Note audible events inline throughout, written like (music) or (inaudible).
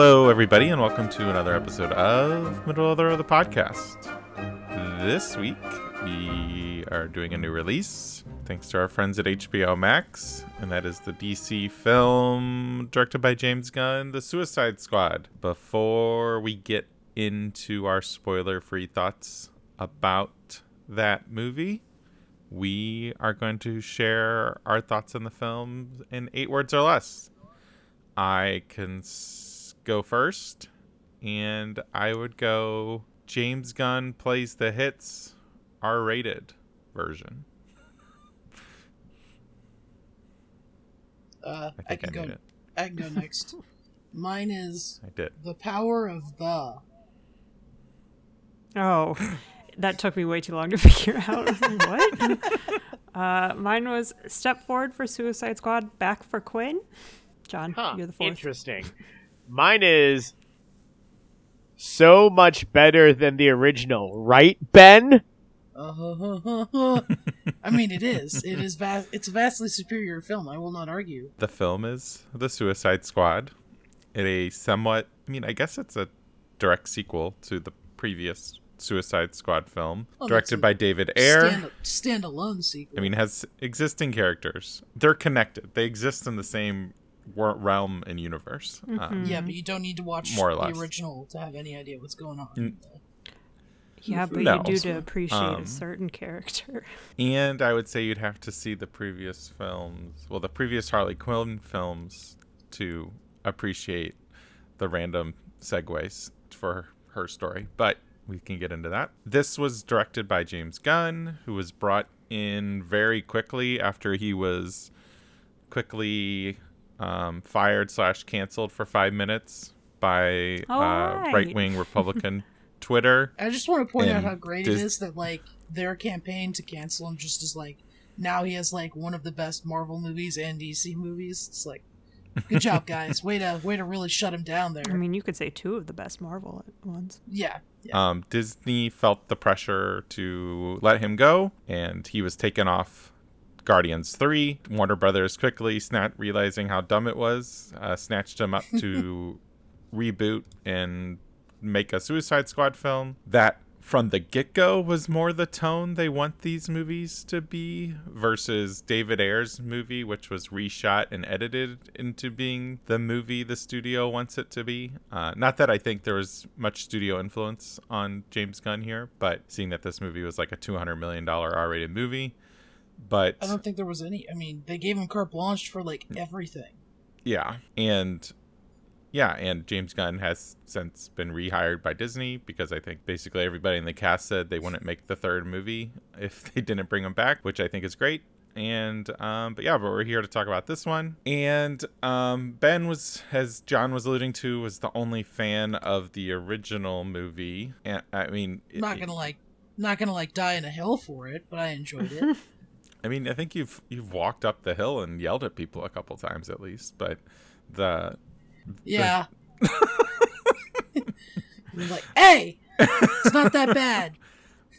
Hello, everybody, and welcome to another episode of Middle of the podcast. This week, we are doing a new release, thanks to our friends at HBO Max, and that is the DC film directed by James Gunn, The Suicide Squad. Before we get into our spoiler free thoughts about that movie, we are going to share our thoughts on the film in eight words or less. I can go first, and I would go James Gunn plays the hits R rated version. Uh, I I, think I, can go. made it. I can go next. (laughs) Mine is I did. the power of the. Oh, (laughs) that took me way too long to (laughs) figure out. what? Uh, mine was Step Forward for Suicide Squad, Back for Quinn. John, Huh, you're the fourth. interesting. Mine is so much better than the original, right, Ben? Uh, (laughs) I mean, it is. It is. Va- it's a vastly superior film. I will not argue. The film is The Suicide Squad. It a somewhat, I mean, I guess it's a direct sequel to the previous Suicide Squad film, Well, that's directed by David Ayer. Stand, standalone sequel. I mean, has existing characters. They're connected. They exist in the same wor- realm and universe. Um, yeah, but you don't need to watch More or less. the original to have any idea what's going on. Mm. Yeah, but No. you do to appreciate Um, a certain character. and I would say you'd have to see the previous films, well, the previous Harley Quinn films, to appreciate the random segues for her story. But we can get into that. This was directed by James Gunn, who was brought in very quickly after he was quickly um, fired slash canceled for five minutes by uh, Alright. right wing Republican (laughs) Twitter. I just want to point out how great Dis- it is that like their campaign to cancel him just is like now he has like one of the best Marvel movies and DC movies. It's like, good job, guys. Way to way to really shut him down there. I mean, you could say two of the best Marvel ones. yeah, yeah. um, Disney felt the pressure to let him go, and he was taken off Guardians 3. Warner Brothers quickly, snat- realizing how dumb it was, uh, snatched him up to (laughs) reboot and make a Suicide Squad film that from the get-go was more the tone they want these movies to be versus David Ayer's movie which was reshot and edited into being the movie the studio wants it to be uh, not that I think there was much studio influence on James Gunn here but seeing that this movie was like a 200 million dollar R-rated movie but I don't think there was any. I mean, they gave him carte blanche for like Mm. everything. Yeah, and yeah, and James Gunn has since been rehired by Disney because I think basically everybody in the cast said they wouldn't make the third movie (laughs) if they didn't bring him back, which I think is great. And um, but yeah, but we're here to talk about this one. And um, Ben was, as John was alluding to, was the only fan of the original movie. And I mean, I'm not it- gonna like, not gonna like die in a hill for it, but I enjoyed it. (laughs) I mean, I think you've you've walked up the hill and yelled at people a couple times at least, but the yeah. (laughs) You're like, hey, it's not that bad. (laughs)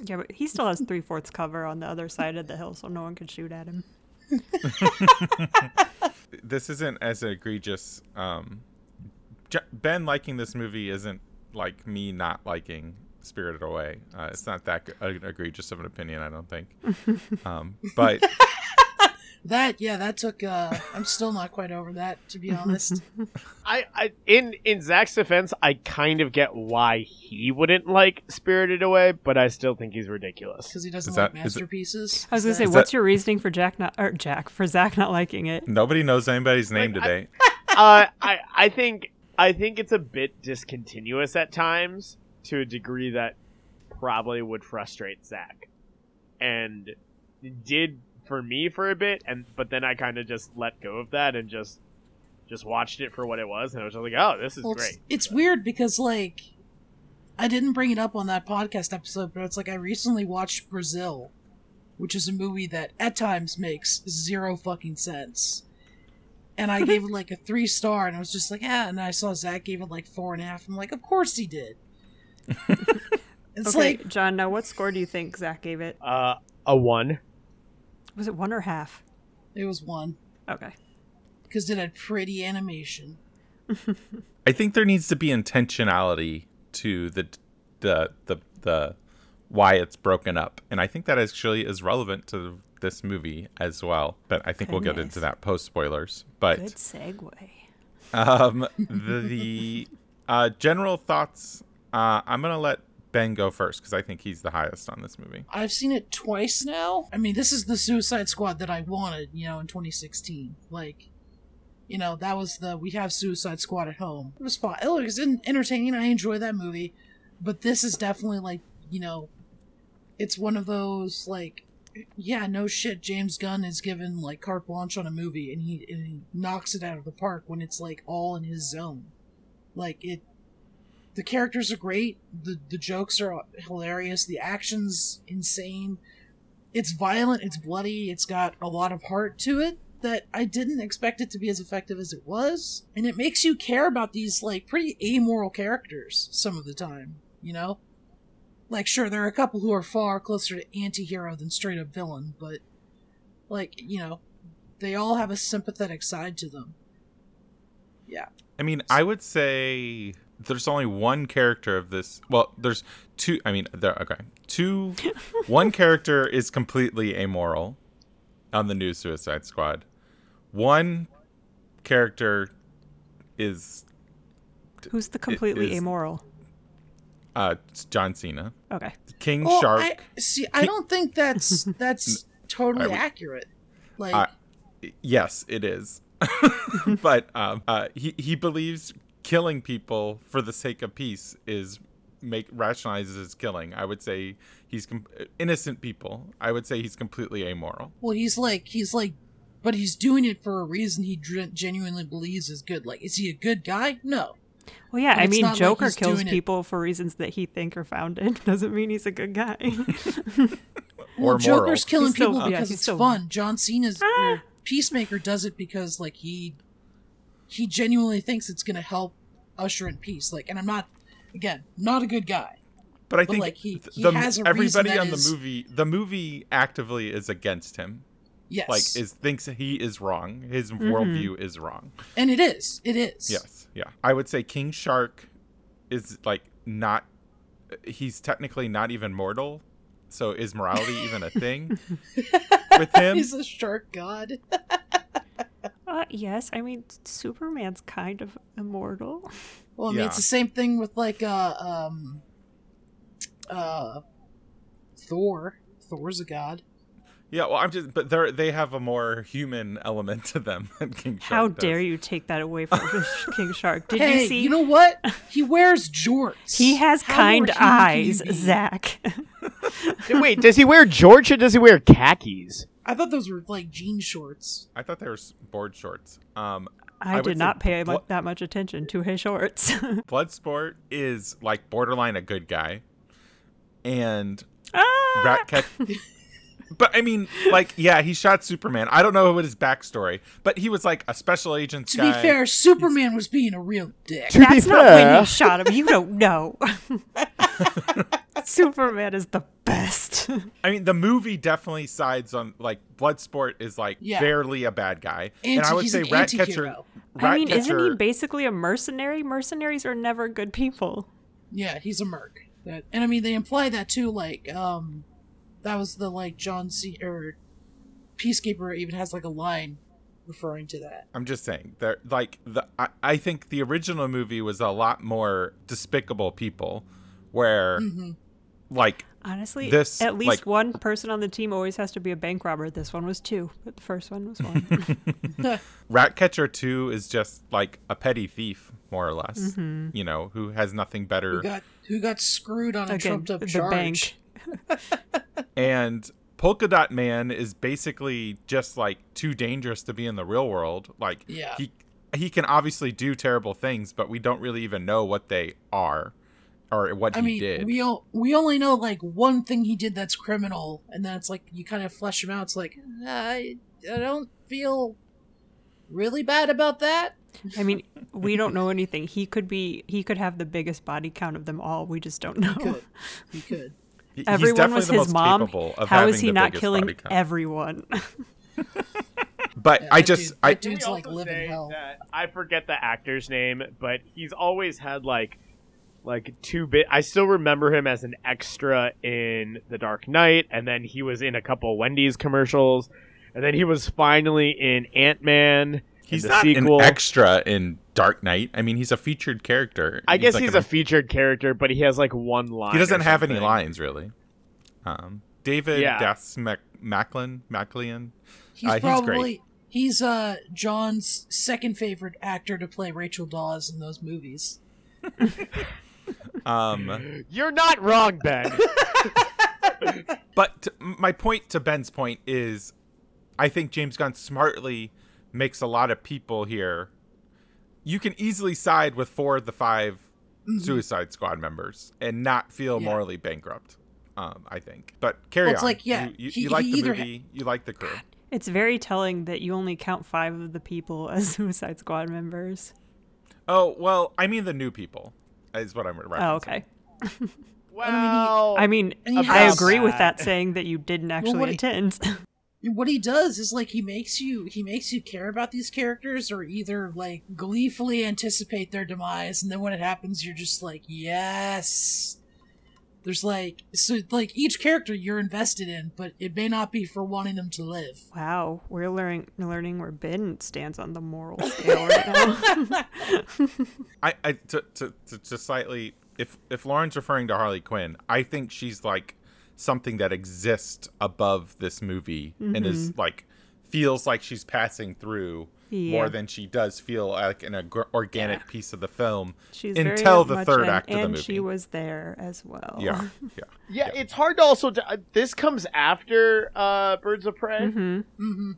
Yeah, but he still has three fourths cover on the other side of the hill, so no one can shoot at him. (laughs) this isn't as egregious. Um, J- ben liking this movie isn't like me not liking Spirited Away. Uh, it's not that g- uh, egregious of an opinion, I don't think. (laughs) Um, but (laughs) That yeah, that took. uh I'm still not quite over that, to be honest. (laughs) I, I in in Zach's defense, I kind of get why he wouldn't like Spirited Away, but I still think he's ridiculous. Because he doesn't Is like that- is it- masterpieces. I was gonna Is say, that- what's your reasoning for Jack not or Jack for Zach not liking it? nobody knows anybody's name Like, I- today. uh, I I think I think it's a bit discontinuous at times to a degree that probably would frustrate Zach, and did for me for a bit, and but then I kind of just let go of that and just just watched it for what it was, and I was just like, oh, this is Well, it's, great. it's weird because like I didn't bring it up on that podcast episode, but it's like I recently watched Brazil, which is a movie that at times makes zero fucking sense. And I gave it like a three star, and I was just like, yeah. And I saw Zach gave it like four and a half. I'm like, of course he did. (laughs) it's okay, like John. Now, what score do you think Zach gave it? Uh, a one. Was it one or half? it was one Okay. because it had pretty animation. (laughs) I think there needs to be intentionality to the the the the why it's broken up, and I think that actually is relevant to this movie as well. But I think we'll get into that post spoilers. But Good segue. um, the, the uh, general thoughts. Uh, I'm gonna let Ben go first because I think he's the highest on this movie. I've seen it twice now. I mean, this is the Suicide Squad that I wanted, you know, in 2016. Like, you know, that was the we have Suicide Squad at home. It was fun. It was entertaining. I enjoyed that movie, but this is definitely like, you know, it's one of those like, yeah, no shit. James Gunn is given like carte blanche on a movie, and he and he knocks it out of the park when it's like all in his zone. Like it, the characters are great. The the jokes are hilarious. The action's insane. It's violent. It's bloody. It's got a lot of heart to it that I didn't expect it to be as effective as it was. And it makes you care about these like pretty amoral characters some of the time. You know, like sure there are a couple who are far closer to anti-hero than straight up villain, but like you know, they all have a sympathetic side to them. Yeah. I mean, I would say there's only one character of this. Well, there's two. I mean, there. Okay, two. one character is completely amoral on the new Suicide Squad. One character is Who's the completely is- amoral? uh it's John Cena, Okay. King Well, Shark. I, see, I don't think that's (laughs) that's totally I would- accurate. Like, Uh, yes, it is. (laughs) but um, uh, he he believes killing people for the sake of peace is make rationalizes his killing. I would say he's com- innocent people. I would say he's completely amoral. well, he's like he's like, but he's doing it for a reason he dr- genuinely believes is good. Like, is he a good guy? No. Well, yeah, But I mean, not like Joker kills doing it- people for reasons that he think are founded. (laughs) Doesn't mean he's a good guy. (laughs) (laughs) Well, Or Joker's moral. killing He's people yeah, because he's it's still- fun. John Cena's Ah. Peacemaker does it because like he he genuinely thinks it's gonna help usher in peace. Like, and I'm not again not a good guy. But I But, think like, he, he the, has a reason everybody that on is- the movie, the movie actively is against him. Yes, Like, is thinks he is wrong. His Mm-hmm. worldview is wrong. and it is. It is. Yes, yeah. I would say King Shark is like not. He's technically not even mortal. So is morality even a thing (laughs) with him? He's a shark god. (laughs) uh, yes, I mean, Superman's kind of immortal. (laughs) Well, I mean, Yeah. it's the same thing with like uh um uh Thor. Thor's a god. Yeah, well, I'm just, but they they have a more human element to them (laughs) than King Shark. How does. dare you take that away from (laughs) King Shark? Did hey, you see? You know what? He wears jorts. he has How kind more human can you eyes. Zach. Wait, does he wear George or does he wear khakis? I thought those were like jean shorts. I thought they were board shorts. Um, I, I did not pay blo- that much attention to his shorts. (laughs) Bloodsport is like borderline a good guy, and ah! Rat Cat. (laughs) But I mean, like, yeah, he shot Superman. I don't know what his backstory, but he was like a special agent. To guy. be fair, Superman was being a real dick. To That's not when fair- he shot him. You don't (laughs) know. (laughs) Superman is the best. I mean, the movie definitely sides on like Bloodsport is like Yeah. barely a bad guy, Anti- and I would he's say an Ratcatcher. anti-hero. I mean, isn't he basically a mercenary? Mercenaries are never good people. Yeah, he's a merc. That, and I mean, they imply that too. Like, um, that was the like John C. or Peacekeeper even has like a line referring to that. I'm just saying, they're like the. I, I think the original movie was a lot more despicable people, where hmm like Honestly, This, at least like- one person on the team always has to be a bank robber. This one was two, but the first one was one. (laughs) Ratcatcher Two is just like a petty thief, more or less. Mm-hmm. You know, who has nothing better. Who got who got screwed on a Again, trumped up the charge? bank. And Polka Dot Man is basically just like too dangerous to be in the real world. Like Yeah. he he can obviously do terrible things, but we don't really even know what they are or what I he mean, did. we o- we only know like one thing he did that's criminal, and then it's like you kind of flesh him out. It's like I I don't feel really bad about that. I mean, (laughs) we don't know anything. He could be. He could have the biggest body count of them all. We just don't know. He could, he could. He- he's Everyone definitely was the his most mom. capable of How is having he the not killing everyone? (laughs) But Yeah, I just dude- I that dude's like also living hell. I forget the actor's name, but he's always had like like two bit. I still remember him as an extra in The Dark Knight, and then he was in a couple Wendy's commercials, and then he was finally in Ant Man. he's the not sequel. an extra in Dark Knight. I mean, he's a featured character. I guess like he's an- a featured character, but he has like one line. he doesn't have any lines really. Um, David Yeah. Das Mac- Macklin Maclean. He's Uh, he's probably great. he's uh John's second favorite actor to play Rachel Dawes in those movies. (laughs) Um, You're not wrong, Ben. (laughs) but t- my point to Ben's point is, I think James Gunn smartly makes a lot of people here. You can easily side with four of the 5 Suicide Squad members and not feel Mm-hmm. Yeah. morally bankrupt. Um, I think. But carry Well, it's on. like, yeah, you, you, he- you like the either ha- movie. you like the crew. It's very telling that you only count five of the people (laughs) as Suicide Squad members. Oh well, I mean the new people is what I'm referencing. Oh, okay. (laughs) well, I mean, he I has agree with that. that saying that you didn't actually what he- attend. (laughs) what he does is like he makes you he makes you care about these characters or either like gleefully anticipate their demise and then when it happens you're just like yes. There's like so like each character you're invested in but it may not be for wanting them to live. Wow, we're learning learning where Ben stands on the moral (laughs) scale right now. (laughs) I, I to, to, to, to slightly if if Lauren's referring to Harley Quinn, I think she's like something that exists above this movie and is like feels like she's passing through Yeah. more than she does feel like an ag- organic piece of the film She's until very the much third in, act of the and movie. she was there as well. yeah, (laughs) yeah. yeah, it's hard to also. uh, this comes after uh, Birds of Prey. hmm mm-hmm.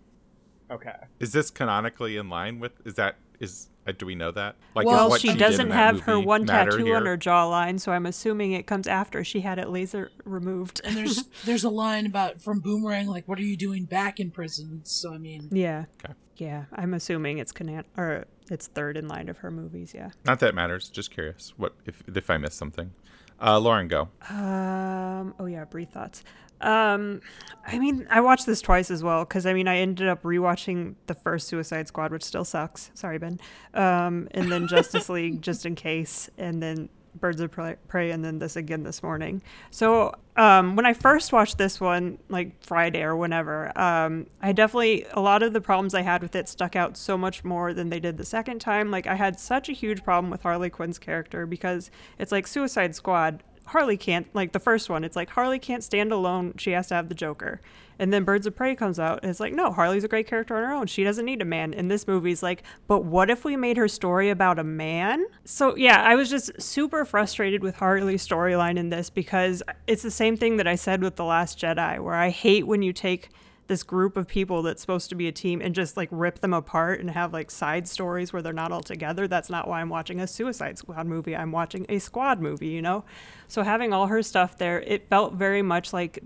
Okay. Is this canonically in line with? Is that is? Uh, do we know that? Like, Well, what she, did doesn't have her one tattoo here? on her jawline, so I'm assuming it comes after she had it laser removed. and there's (laughs) there's a line about from boomerang like what are you doing back in prison so i mean yeah. Okay. Yeah, I'm assuming it's canon or it's third in line of her movies. Yeah. Not that it matters. Just curious. What if if I missed something? Uh, Lauren, go. Um. Oh yeah, breathe thoughts. Um, I mean, I watched this twice as well because I mean, I ended up rewatching the first Suicide Squad, which still sucks. Sorry, Ben. Um, and then Justice (laughs) League just in case, and then Birds of Prey, Prey, and then this again this morning. So, um, when I first watched this one, like Friday or whenever, um, I definitely a lot of the problems I had with it stuck out so much more than they did the second time. Like I had such a huge problem with Harley Quinn's character because it's like Suicide Squad. Harley can't like the first one. It's like Harley can't stand alone. She has to have the Joker. And then Birds of Prey comes out. It's like no, Harley's a great character on her own. She doesn't need a man. And this movie's like, but what if we made her story about a man? So yeah, I was just super frustrated with Harley's storyline in this because it's the same thing that I said with the Last Jedi, where I hate when you take this group of people that's supposed to be a team and just like rip them apart and have like side stories where they're not all together. That's not why I'm watching a Suicide Squad movie. I'm watching a squad movie, you know? So having all her stuff there, it felt very much like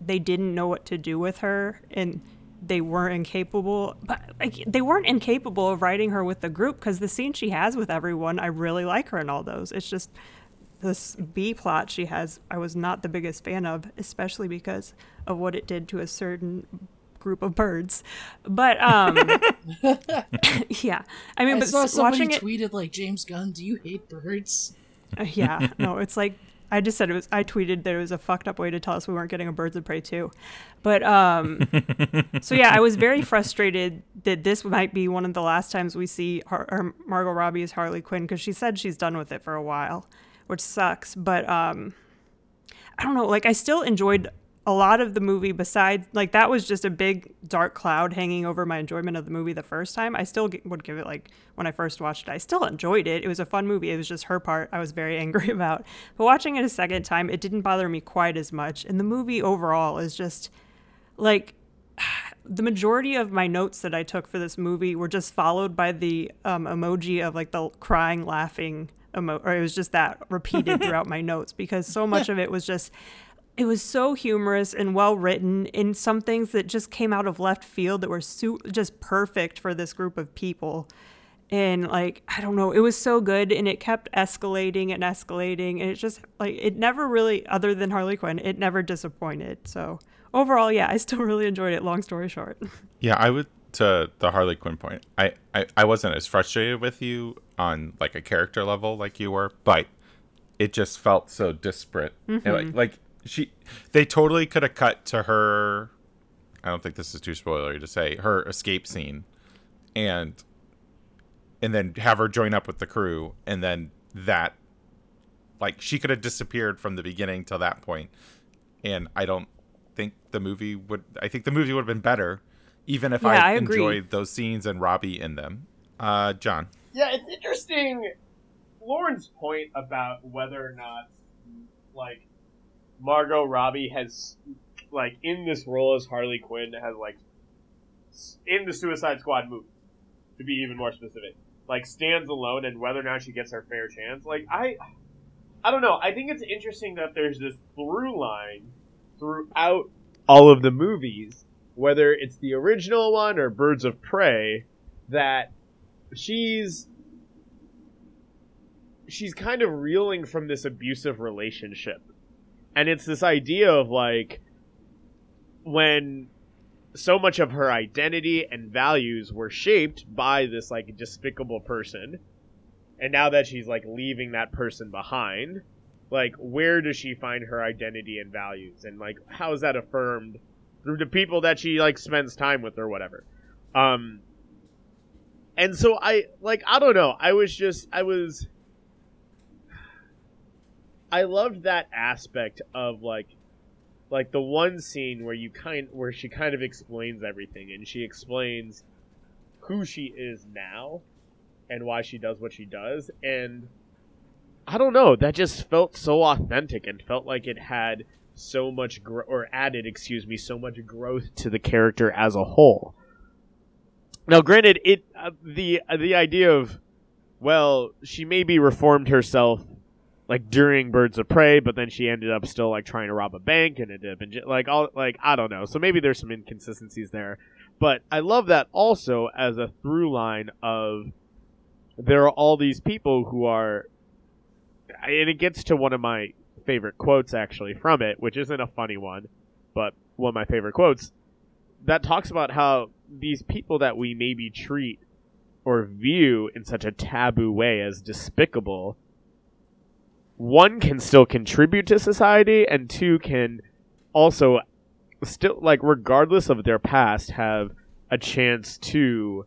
they didn't know what to do with her and they weren't incapable but like, they weren't incapable of writing her with the group because the scene she has with everyone i really like her in all those it's just this B plot she has, I was not the biggest fan of, especially because of what it did to a certain group of birds. But um, (laughs) yeah, I mean, i but saw somebody watching it, tweeted like james gunn do you hate birds uh, yeah, no, it's like I just said it was. I tweeted that it was a fucked up way to tell us we weren't getting a Birds of Prey too, but um, (laughs) so yeah, I was very frustrated that this might be one of the last times we see Har- Margot Robbie as Harley Quinn because she said she's done with it for a while, which sucks. But um, I don't know. Like I still enjoyed a lot of the movie. Besides, like that was just a big dark cloud hanging over my enjoyment of the movie the first time. I still would give it like when I first watched it. I still enjoyed it. It was a fun movie. It was just her part I was very (laughs) angry about. But watching it a second time, it didn't bother me quite as much. And the movie overall is just like (sighs) the majority of my notes that I took for this movie were just followed by the um, emoji of like the crying, laughing emo, or it was just that repeated (laughs) throughout my notes because so much of it was just. It was so humorous and well written, in some things that just came out of left field that were su- just perfect for this group of people. And like, I don't know, it was so good and it kept escalating and escalating. And it just, like, it never really, other than Harley Quinn, it never disappointed. So overall, yeah, I still (laughs) really enjoyed it, long story short. Yeah, I would to the Harley Quinn point, I, I I wasn't as frustrated with you on like a character level like you were, but it just felt so disparate. And, like, like she, they totally could have cut to her. I don't think this is too spoilery to say her escape scene, and and then have her join up with the crew, and then that, like she could have disappeared from the beginning till that point, and I don't think the movie would. I think the movie would have been better, even if Yeah, I, I enjoyed those scenes and Robbie in them. Uh, John. Yeah, it's interesting. Lauren's point about whether or not, like, Margot Robbie has, like, in this role as Harley Quinn, has, like, in the Suicide Squad movie, to be even more specific, like, stands alone and whether or not she gets her fair chance. Like, I, I don't know. I think it's interesting that there's this through line throughout all of the movies, whether it's the original one or Birds of Prey, that she's she's kind of reeling from this abusive relationship. And it's this idea of like when so much of her identity and values were shaped by this like despicable person. And now that she's like leaving that person behind, like where does she find her identity and values and like how is that affirmed through the people that she like spends time with or whatever. Um and so I like I don't know. I was just I was I loved that aspect of like like the one scene where you kind where she kind of explains everything and she explains who she is now and why she does what she does and I don't know, that just felt so authentic and felt like it had so much gro- or added, excuse me, so much growth to the character as a whole. Now, granted, it uh, the uh, the idea of well, she maybe reformed herself like during Birds of Prey, but then she ended up still like trying to rob a bank and it been like all like I don't know. So maybe there's some inconsistencies there, but I love that also as a through line of there are all these people who are, and it gets to one of my favorite quotes actually from it, which isn't a funny one, but one of my favorite quotes that talks about how these people that we maybe treat or view in such a taboo way as despicable one can still contribute to society and two can also still like regardless of their past have a chance to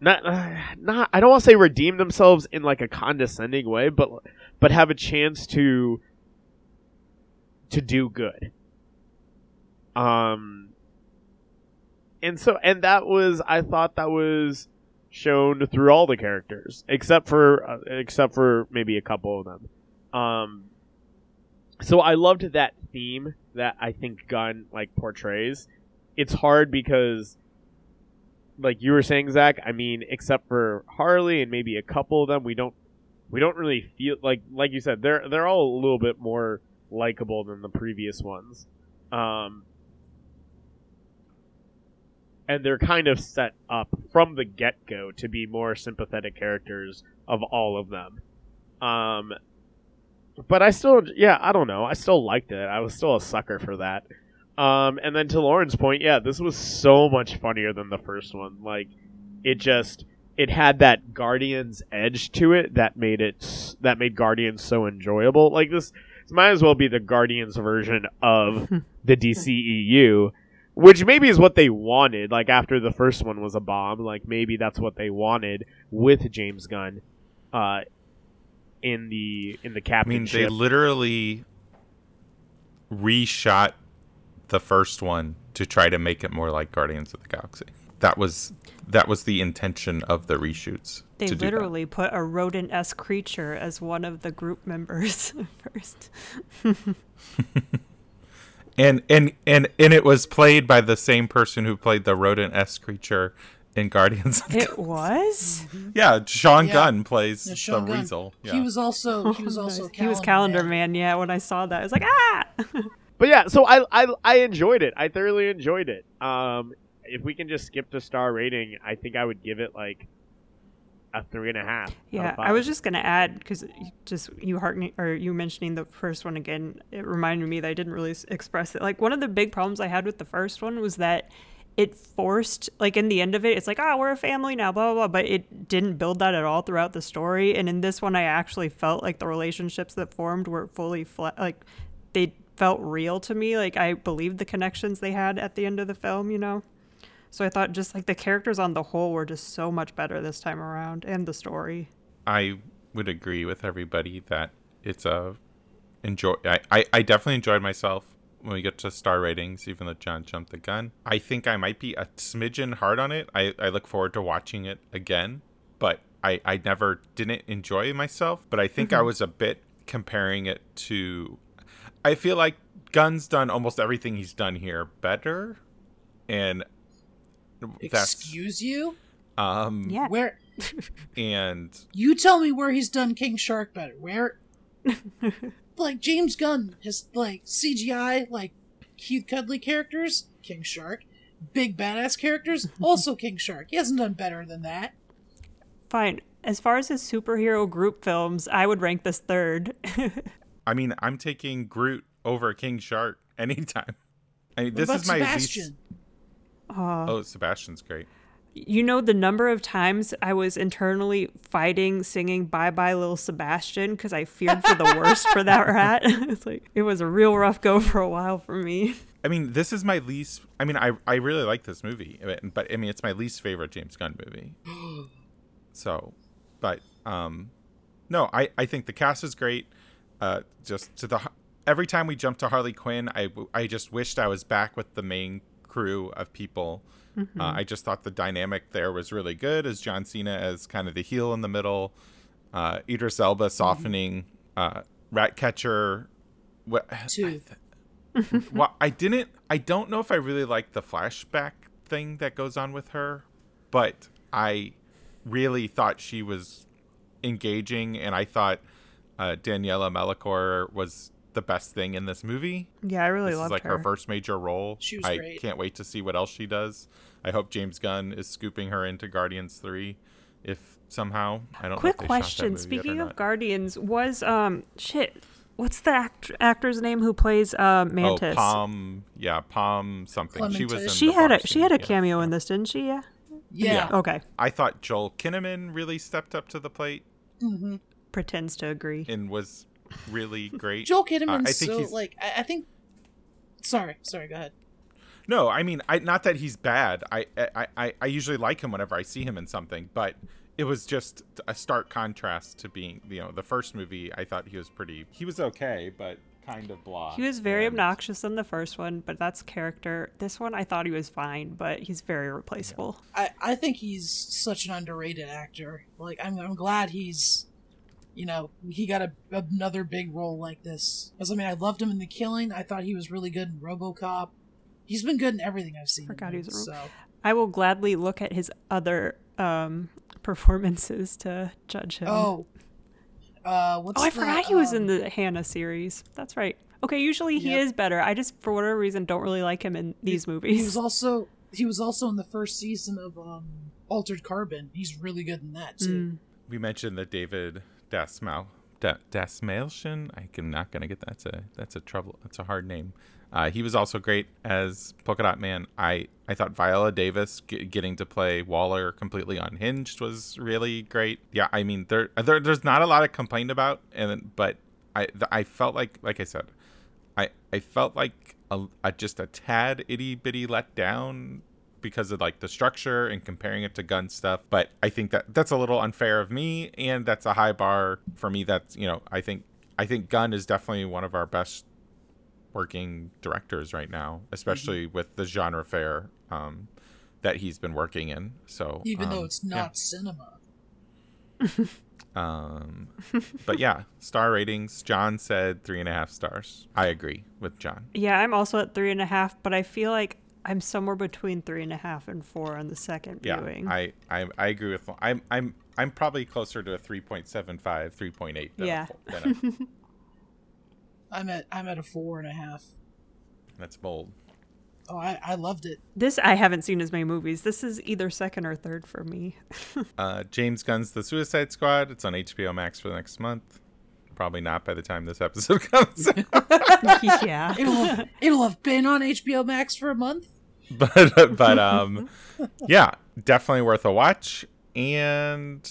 not uh, not I don't want to say redeem themselves in like a condescending way but but have a chance to to do good um and so and that was i thought that was shown through all the characters except for uh, except for maybe a couple of them. Um so i loved that theme that i think gunn like portrays. It's hard because like you were saying zach i mean except for harley and maybe a couple of them we don't we don't really feel like like you said they're they're all a little bit more likable than the previous ones. Um and they're kind of set up from the get go to be more sympathetic characters of all of them. Um, but I still, yeah, I don't know. I still liked it. I was still a sucker for that. Um, and then to Lauren's point, yeah, this was so much funnier than the first one. Like, it just it had that Guardians edge to it that made it that made Guardians so enjoyable. Like this, this might as well be the Guardians version of (laughs) the DCEU which maybe is what they wanted like after the first one was a bomb like maybe that's what they wanted with james gunn uh in the in the I mean, they literally reshot the first one to try to make it more like Guardians of the Galaxy. That was that was the intention of the reshoots. They to that. literally put a rodent-esque creature as one of the group members (laughs) first. (laughs) and and and and it was played by the same person who played the rodent s creature in Guardians. Of the It was. yeah, Sean Yeah. Gunn plays Yeah, Sean the Gunn. Weasel. Yeah. He was also he was (laughs) Oh, also nice. he was Calendar Man. Yeah, when I saw that, I was like, ah. (laughs) but yeah so I, I i enjoyed it i thoroughly enjoyed it um if we can just skip the star rating i think i would give it like a three and a half Yeah, I was just gonna add because just you harkening or you mentioning the first one again, it reminded me that I didn't really express it. Like one of the big problems I had with the first one was that it forced like in the end of it it's like oh we're a family now blah blah blah but it didn't build that at all throughout the story. And in this one i actually felt like the relationships that formed were fully flat like they felt real to me. Like i believed the connections they had at the end of the film you know so i thought just like the characters on the whole were just so much better this time around and the story I would agree with everybody that it's a enjoy. I, I, I definitely enjoyed myself when we get to star ratings, even though John jumped the gun. I think I might be a smidgen hard on it. I, I look forward to watching it again, but I, I never didn't enjoy myself. But I think I mm-hmm. was a bit comparing it to. I feel like Gunn's done almost everything he's done here better, and Excuse you? um yeah Where and you tell me where he's done King Shark better? Where (laughs) like James Gunn has like CGI like cute cuddly characters, King Shark. Big badass characters, (laughs) also King Shark. He hasn't done better than that. fine as far as his superhero group films i would rank this third (laughs) I mean, I'm taking Groot over King Shark anytime. I mean, What this about is my Sebastian? least. Uh, Oh, Sebastian's great. You know the number of times I was internally fighting singing "Bye Bye Little Sebastian" because I feared for the worst for that (laughs) rat. (laughs) it's like it was a real rough go for a while for me. I mean, this is my least. I mean, I I really like this movie, but- but I mean, it's my least favorite James Gunn movie. (gasps) So, but um, no, I I think the cast is great. Uh, just to the every time we jump to Harley Quinn, I I just wished I was back with the main crew of people. Uh, I just thought the dynamic there was really good as John Cena as kind of the heel in the middle, uh, Idris Elba softening, uh, Ratcatcher. What, Two. (laughs) well, I didn't. I don't know if I really like the flashback thing that goes on with her, but I really thought she was engaging, and I thought uh, Daniela Melchior was the best thing in this movie. Yeah, I really this is loved like her. her first major role. She was I great. can't wait to see what else she does. I hope James Gunn is scooping her into Guardians Three, if somehow. I don't. Quick know if they shot that question: movie yet or Speaking of not. Guardians, was um shit? What's the act- actor's name who plays uh, Mantis? Oh, Pom. Yeah, Pom something. She was. In she the had a bar she had a scene, yeah. cameo in this, didn't she? Yeah. Yeah. Yeah. Okay. I thought Joel Kinnaman really stepped up to the plate hmm Pretends to agree. and was really great. Joel Kinnaman's uh, I think so he's- like I, I think. Sorry, sorry. Go ahead. No, I mean, I not that he's bad. I, I I I usually like him whenever I see him in something, but it was just a stark contrast to being, you know, the first movie. I thought he was pretty. He was okay, but kind of blah. He was very And- obnoxious in the first one, but that's character. This one, I thought he was fine, but he's very replaceable. I, I think he's such an underrated actor. Like I'm I'm glad he's you know, he got a, another big role like this. Because I mean I loved him in The Killing. I thought he was really good in RoboCop. He's been good in everything I've seen. Forgot him he was a so I will gladly look at his other um, (laughs) performances to judge him. Oh. Uh what's Oh, I the, forgot he was in um, the Hannah series. That's right. Okay, usually he Yep. is better. I just, for whatever reason, don't really like him in these He movies. was also he was also in the first season of um Altered Carbon. He's really good in that too. Mm. We mentioned that David Dasmal da, Dasmalshin. I'm not gonna get that. That's a that's a trouble. That's a hard name. Uh, he was also great as Polka Dot Man. I I thought Viola Davis g- getting to play Waller completely unhinged was really great. Yeah, I mean there, there there's not a lot of complaint about, and but I th- I felt like like I said, I I felt like a, a just a tad itty bitty let down because of like the structure and comparing it to Gunn stuff. But I think that that's a little unfair of me, and that's a high bar for me. That's you know I think I think Gunn is definitely one of our best working directors right now, especially with the genre fare um, that he's been working in. So Even though um, it's yeah. not cinema. Um, but yeah, star ratings. John said three and a half stars. I agree with John. Yeah, I'm also at three and a half, but I feel like I'm somewhere between three and a half and four on the second Yeah, viewing. I, I I agree with. I'm I'm I'm probably closer to a 3.75, 3.8. Than Yeah. a, four- than a, (laughs) I'm at I'm at a four and a half. that's bold. Oh, I, I loved it. this I haven't seen as many movies. This is either second or third for me. (laughs) Uh, James Gunn's The Suicide Squad. It's on HBO Max for the next month. Probably not by the time this episode (laughs) comes. (laughs) yeah. It'll have, it'll have been on HBO Max for a month. but (laughs) but um, yeah, definitely worth a watch. And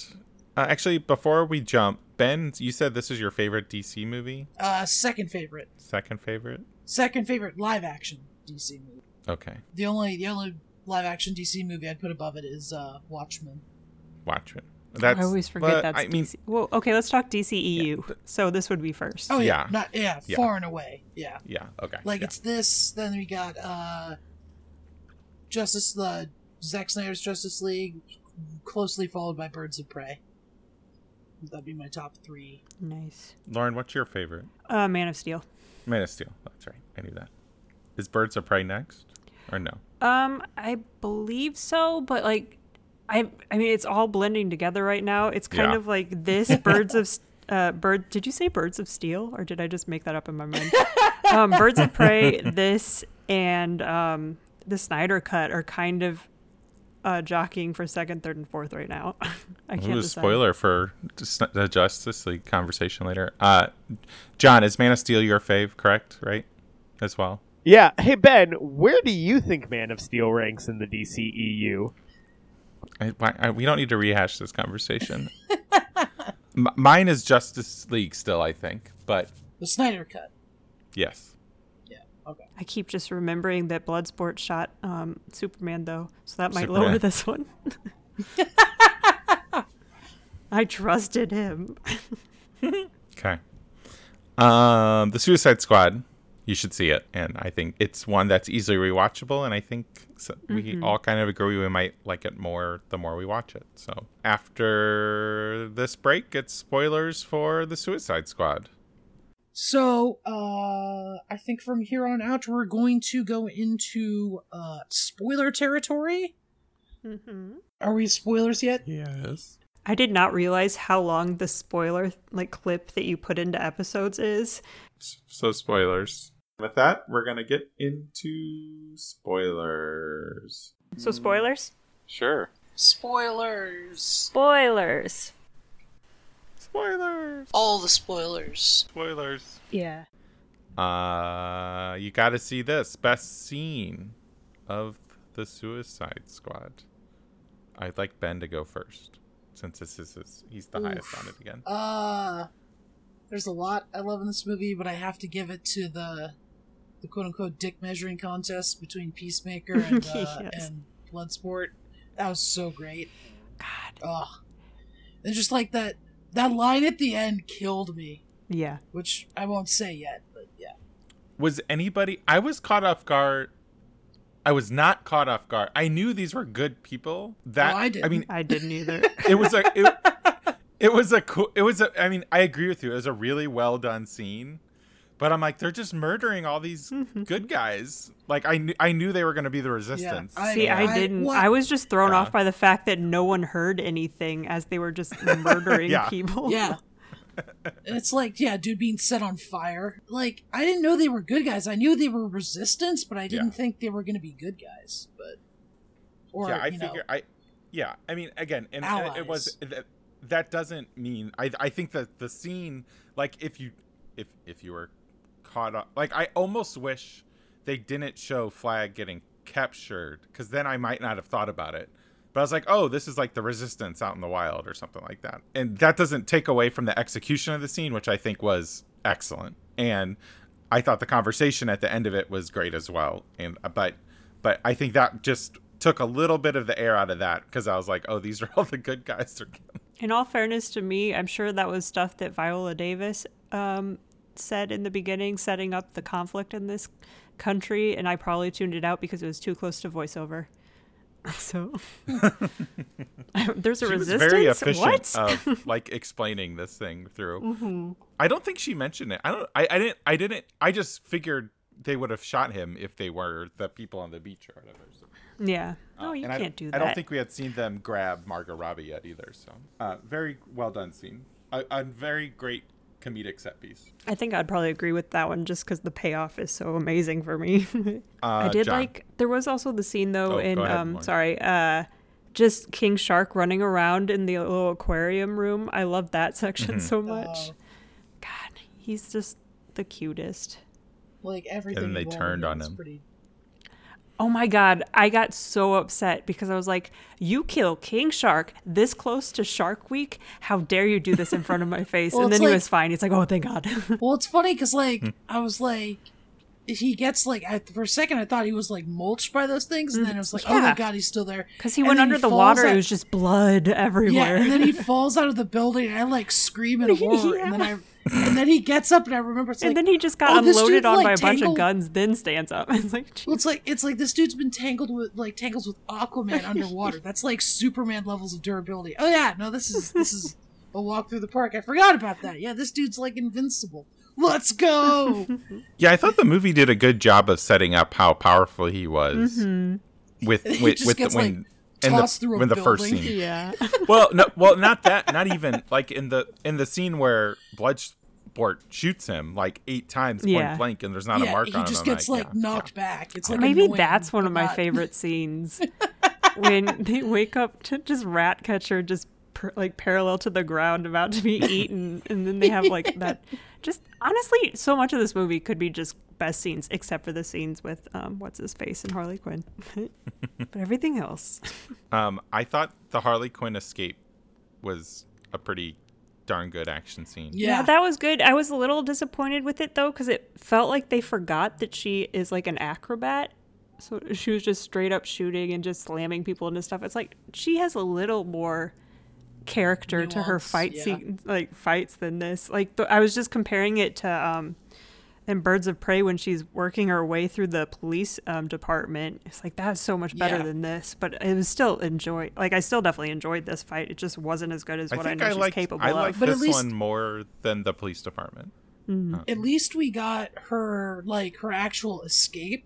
uh, actually, before we jump, Ben, you said this is your favorite DC movie. Uh, second favorite. Second favorite. Second favorite live action DC movie. Okay, The only the only live action DC movie I'd put above it is uh, Watchmen. Watchmen. That's I always forget but, that's I mean, DC. Well, okay, let's talk DCEU. but- so this would be first. Oh yeah, Yeah. not yeah, Yeah. far and away. Yeah, yeah. Okay. like yeah. it's this. Then we got uh, Justice the Zack Snyder's Justice League, closely followed by Birds of Prey. That'd be my top three. Nice. Lauren, what's your favorite? Uh, Man of Steel. Man of Steel. That's right. I knew that. Is Birds of Prey next, or no? Um, I believe so, but like, I I mean, it's all blending together right now. It's kind Yeah. of like this (laughs) Birds of uh bird. Did you say Birds of Steel, or did I just make that up in my mind? (laughs) um, Birds of Prey, (laughs) this, and um, the Snyder Cut are kind of uh jockeying for second, third, and fourth right now. I can't Ooh, decide. spoiler for just the Justice League conversation later. Uh, John, is Man of Steel your fave? Correct, right? As well. Yeah. Hey Ben, where do you think Man of Steel ranks in the DCEU? I, I, we don't need to rehash this conversation. M- mine is Justice League still, I think, but The Snyder Cut. yes. Yeah. Okay. I keep just remembering that Bloodsport shot um, Superman though, so that might Superman. lower this one. (laughs) I trusted him. (laughs) Okay. Um, the Suicide Squad, you should see it, and I think it's one that's easily rewatchable, and I think so we all kind of agree we might like it more the more we watch it. So after this break, it's spoilers for the Suicide Squad. So, uh, I think from here on out, we're going to go into uh, spoiler territory. Mm-hmm. Are we spoilers yet? Yes. I did not realize how long the spoiler like clip that you put into episodes is. So spoilers. With that, we're gonna get into spoilers. So spoilers. Sure. Spoilers. Spoilers. Spoilers. All the spoilers. Spoilers. Yeah. Uh, you got to see this best scene of the Suicide Squad. I'd like Ben to go first, since this is his, he's the highest on it again. Uh, there's a lot I love in this movie, but I have to give it to the the quote unquote dick measuring contest between Peacemaker (laughs) and uh, Yes. and Bloodsport. That was so great. God. Ugh. And just like that that line at the end killed me, Yeah. which I won't say yet, but yeah. Was anybody? I was caught off guard. I was not caught off guard. I knew these were good people. That Oh, I didn't. mean, I didn't either. it was a. It, (laughs) it was a cool. It was a. I mean, I agree with you. It was a really well done scene. But I'm like, they're just murdering all these mm-hmm. good guys. Like I knew, I knew they were going to be the resistance. I- See, I, I- didn't. what- I was just thrown Yeah. off by the fact that no one heard anything as they were just murdering (laughs) Yeah. people. Yeah. And (laughs) it's like, yeah, dude being set on fire. Like, I didn't know they were good guys. I knew they were resistance, but I didn't Yeah. think they were going to be good guys. But, or, yeah, I you know, figure I yeah, I mean again, and, and it was that, that doesn't mean I I think that the scene like if you if if you were caught up like I almost wish they didn't show Flag getting captured cuz then I might not have thought about it. But I was like, "Oh, this is like the resistance out in the wild or something like that." And that doesn't take away from the execution of the scene, which I think was excellent. And I thought the conversation at the end of it was great as well. And but but I think that just took a little bit of the air out of that because I was like, oh, these are (laughs) all the good guys. In all fairness to me, I'm sure that was stuff that Viola Davis um, said in the beginning, setting up the conflict in this country, and I probably tuned it out because it was too close to voiceover. (laughs) So (laughs) (laughs) there's a She was resistance. very efficient what? of like explaining this thing through. I don't think she mentioned it. I don't. I, I didn't. I didn't. I just figured they would have shot him if they were the people on the beach or whatever. So, yeah. uh, No, you can't don't- do that. I don't think we had seen them grab Margot Robbie yet either. So, uh, very well done scene. A, a very great comedic set piece. I think I'd probably agree with that one just because the payoff is so amazing for me. (laughs) I Uh, did John. like. There was also the scene though Oh, in ahead, um Lauren. sorry uh just King Shark running around in the little aquarium room. I love that (laughs) section Mm-hmm. so much. Oh. God, he's just the cutest. like everything. And then they turned on him. Pretty, Oh my god, I got so upset because I was like, "You kill King Shark this close to Shark Week? How dare you do this in front of my (laughs) face?" Well, and then he was fine. He's like, "Oh, thank God." Well, it's funny because like Hmm. I was like, he gets like I, for a second I thought he was like mulched by those things, and then it was like, oh my god, he's still there. Because he And went under the water, out- it was just blood everywhere. Yeah, and then he (laughs) falls out of the building, and I like scream in (laughs) horror, and then I, and then he gets up, and I remember it's like, and then he just got oh, unloaded on like, by a bunch of guns, then stands up. (laughs) It's like, Well, it's like it's like this dude's been tangled with like tangles with Aquaman underwater. That's like Superman levels of durability. Oh yeah, no, this is this is a walk through the park. I forgot about that. Yeah, this dude's like invincible. Let's go. (laughs) Yeah, I thought the movie did a good job of setting up how powerful he was Mm-hmm. with He with, just with the, gets, when like, in tossed the through a when the first scene. yeah. (laughs) well, no, well, not that, not even like in the in the scene where Bloodsport shoots him like eight times point Yeah. blank, and there's not a mark he on him. He just gets like yeah, knocked back. It's like Maybe that's one of my not- favorite scenes (laughs) when they wake up to just Ratcatcher just per, like parallel to the ground about to be eaten, and then they have like that. Just honestly, so much of this movie could be just best scenes, except for the scenes with um, what's his face and Harley Quinn. (laughs) but everything else, (laughs) Um, I thought the Harley Quinn escape was a pretty darn good action scene. Yeah, that was good. I was a little disappointed with it though, because it felt like they forgot that she is like an acrobat. So she was just straight up shooting and just slamming people into stuff. It's like she has a little more character to her fight yeah. scene, like fights than this. Like th- I was just comparing it to um, in Birds of Prey when she's working her way through the police um, department. It's like that's so much better Yeah. than this, but it was still enjoy. Like I still definitely enjoyed this fight. It just wasn't as good as I what I, think know I she's liked capable I of. liked But at this least- one more than the police department. at least we got her like her actual escape.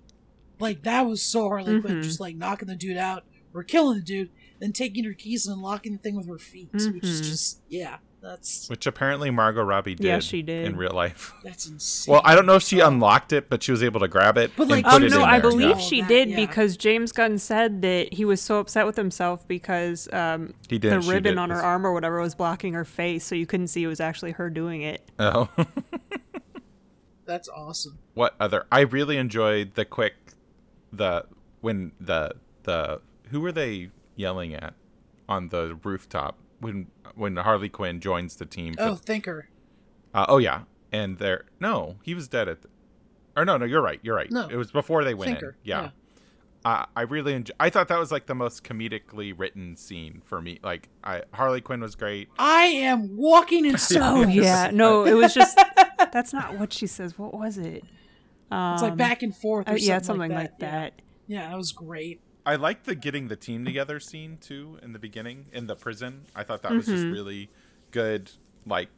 Like that was so Harley Quinn, Mhm. just like knocking the dude out or killing the dude, then taking her keys and unlocking the thing with her feet, which is Mhm. just yeah, that's Which apparently Margot Robbie did, Yeah, she did. in real life. that's insane. Well, I don't know if she unlocked it, but she was able to grab it But, and like, put Um, it no, in I believe Yeah. she That, did yeah. because James Gunn said that he was so upset with himself because um, He did, the ribbon it. on her arm or whatever was blocking her face, so you couldn't see it was actually her doing it. Oh. (laughs) that's awesome. what other? I really enjoyed the quick, the when the the who were they yelling at on the rooftop when when Harley Quinn joins the team? for- Oh, thinker. uh, oh yeah, and they're no, he was dead at. The, or no, no, you're right. You're right. No. It was before they went Thinker, in. Yeah. yeah. Uh, I really enjoy. I thought that was like the most comedically written scene for me. Like, I Harley Quinn was great. I am walking in (laughs) circles. Oh yeah, no, it was just that's not what she says. What was it? Um, It's like back and forth. Or uh, yeah, something, something like like that. that. Yeah. yeah, that was great. I like the getting the team together scene too in the beginning in the prison. I thought that was just Mm-hmm. really good, like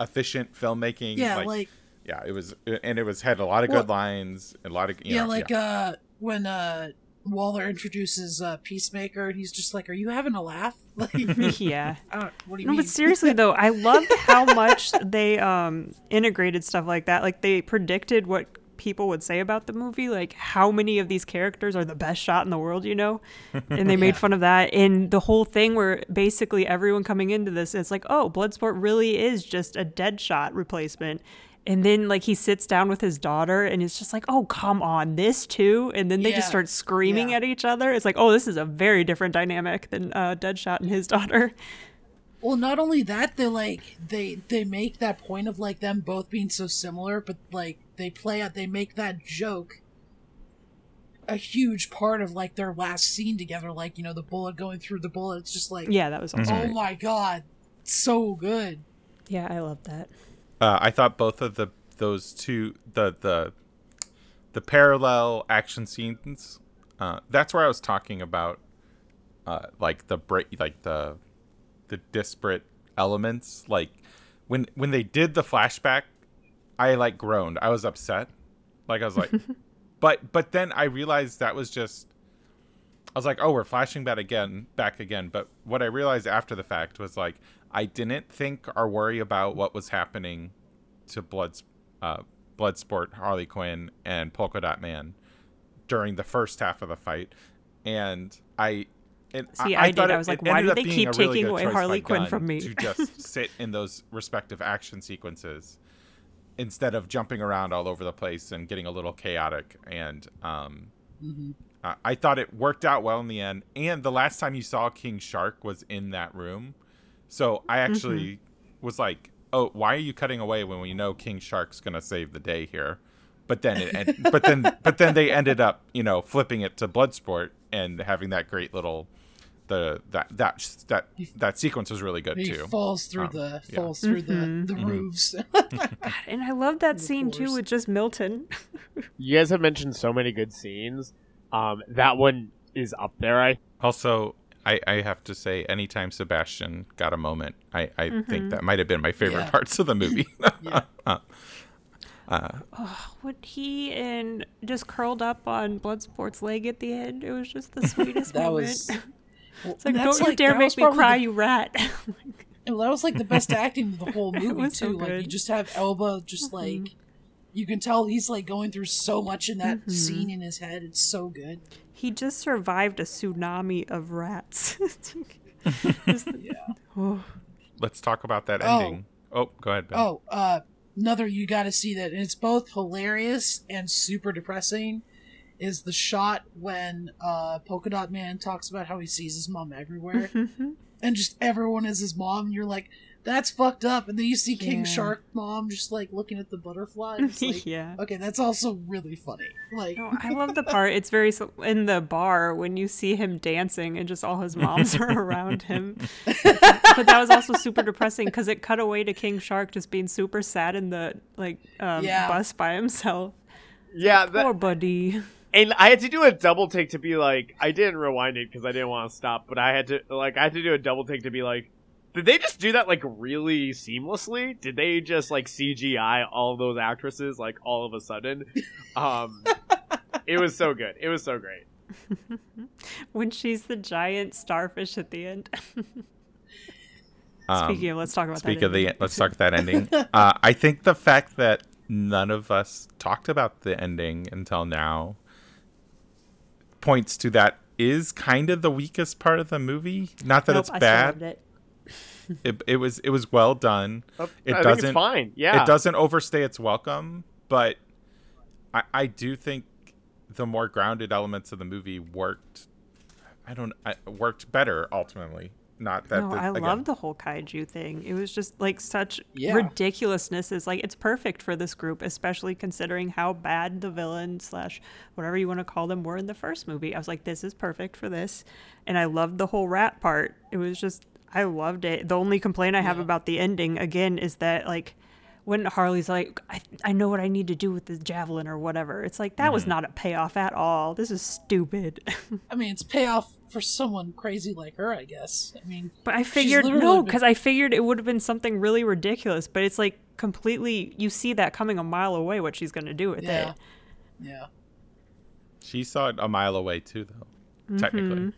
efficient filmmaking. Yeah, like, yeah, it was, and it was had a lot of Well- good lines, a lot of you yeah, know, like uh when uh Waller introduces uh Peacemaker and he's just like, "Are you having a laugh?" (laughs) Like, (laughs) yeah. I what do you No, mean? but seriously though, I loved how (laughs) much they um integrated stuff like that. Like they predicted what people would say about the movie, like how many of these characters are the best shot in the world, you know? And they (laughs) made fun of that. And the whole thing where basically everyone coming into this, it's like, oh, Bloodsport really is just a dead shot replacement. And then like he sits down with his daughter and it's just like, oh come on, this too. And then they just start screaming Yeah. at each other. It's like, oh, this is a very different dynamic than uh, Deadshot and his (laughs) daughter. Well, not only that, they're like they they make that point of like them both being so similar, but like they play out, they make that joke a huge part of like their last scene together. Like you know, the bullet going through the bullet. It's just like, Yeah, that was awesome. oh my god, so good. Yeah, I love that. Uh, I thought both of the those two the the the parallel action scenes. Uh, that's where I was talking about, uh, like the break, like the the disparate elements. Like when when they did the flashback, I like groaned. I was upset. Like I was like, (laughs) but but then I realized that was just. I was like, oh, we're flashing back again, back again. But what I realized after the fact was like, I didn't think or worry about what was happening to Blood's, uh, Bloodsport, Harley Quinn, and Polka Dot Man during the first half of the fight, and I. And See, I thought did. I was like, why do they keep a really taking away Harley Quinn from me? to just sit in those respective action sequences instead of jumping around all over the place and getting a little chaotic and um Uh, I thought it worked out well in the end. And the last time you saw King Shark was in that room, so I actually was like, "Oh, why are you cutting away when we know King Shark's gonna save the day here?" But then it, en- but then, but then they ended up, you know, flipping it to Bloodsport and having that great little, the that that that that sequence was really good He too. falls through Um, the yeah. falls through Mhm. the the Mhm. roofs. (laughs) God, and I love that Of scene too course. with just Milton. You guys have mentioned so many good scenes. Um, that one is up there. I Also, I, I have to say, anytime Sebastian got a moment, I, I Mhm. think that might have been my favorite Yeah. parts of the movie. (laughs) Yeah. uh, (laughs) uh, Oh, when he and just curled up on Bloodsport's leg at the end, it was just the sweetest that moment. was. Well, it's like, that's don't you like- dare that make was me probably cry, the- you rat. (laughs) Well, that was like the best (laughs) acting of the whole movie was so too. Like you just have Elba just Mhm. like you can tell he's like going through so much in that Mhm. scene in his head. It's so good. he just survived a tsunami of rats. (laughs) Yeah. oh. (sighs) let's talk about that Oh. ending. Oh, go ahead, Ben. Oh, uh, another you got to see that, and it's both hilarious and super depressing. Is the shot when uh, Polka Dot Man talks about how he sees his mom everywhere, (laughs) and just everyone is his mom, and you're like, "That's fucked up." And then you see King Yeah. Shark mom just like looking at the butterfly. (laughs) like, yeah. okay, that's also really funny. Like, No, I love the part. It's very in the bar when you see him dancing and just all his moms are (laughs) around him. but that was also super depressing because it cut away to King Shark just being super sad in the like um, Yeah. bus by himself. yeah, that, Poor buddy. And I had to do a double take to be like, I didn't rewind it because I didn't want to stop, but I had to like, I had to do a double take to be like, did they just do that like really seamlessly? Did they just like CGI all those actresses like all of a sudden? (laughs) Um, it was so good. It was so great. (laughs) When she's the giant starfish at the end. (laughs) Um, Speaking of, let's talk about speak that. of the ending. let's talk that ending. Uh, I think the fact that none of us talked about the ending until now points to that is kind of the weakest part of the movie. Not that Nope, it's bad. loved it. (laughs) It, it was it was well done. Oh, I It think it's doesn't- fine. Yeah, It doesn't overstay its welcome, but I, I do think the more grounded elements of the movie worked. I don't I, worked better ultimately. Not that no, the, I again, love the whole kaiju thing. It was just like such Yeah. ridiculousness. Is like it's perfect for this group, especially considering how bad the villain slash whatever you want to call them were in the first movie. I was like, this is perfect for this, and I loved the whole rat part. It was just I loved it. The only complaint I have Yeah. about the ending again is that like when Harley's like, I, I know what I need to do with the javelin or whatever. It's like that was Mm-hmm. not a payoff at all. This is stupid. (laughs) I mean, it's payoff for someone crazy like her, I guess. I mean, But I figured literally no, been- because I figured it would have been something really ridiculous. But it's like completely. You see that coming a mile away. What she's gonna do with yeah, it? yeah. She saw it a mile away too, though. Technically, Mhm.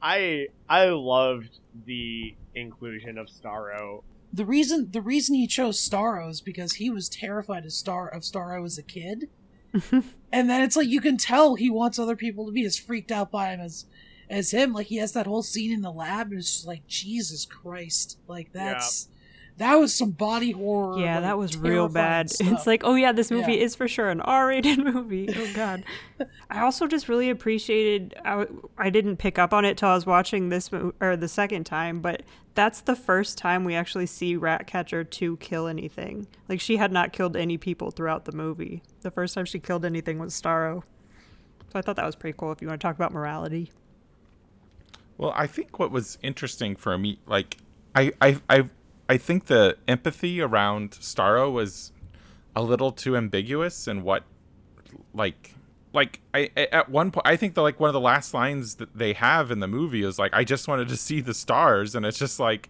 I I loved the inclusion of Starro. The reason the reason he chose Starro is because he was terrified of Star of Starro as a kid, (laughs) and then it's like you can tell he wants other people to be as freaked out by him as as him. Like he has that whole scene in the lab, and it's just like Jesus Christ, like that's that was some body horror. Yeah, like, that was real bad. (laughs) stuff. It's like, oh yeah, this movie Yeah. is for sure an R-rated (laughs) movie. Oh (laughs) god. I also just really appreciated. I, I didn't pick up on it till I was watching this mo- or the second time, but that's the first time we actually see Ratcatcher to kill anything. Like she had not killed any people throughout the movie. The first time she killed anything was Starro. So I thought that was pretty cool. If you want to talk about morality. well, I think what was interesting for me, like, I, I, I, I think the empathy around Starro was a little too ambiguous, and what, like, like I I- at one point, I think the like one of the last lines that they have in the movie is like, "I just wanted to see the stars," and it's just like,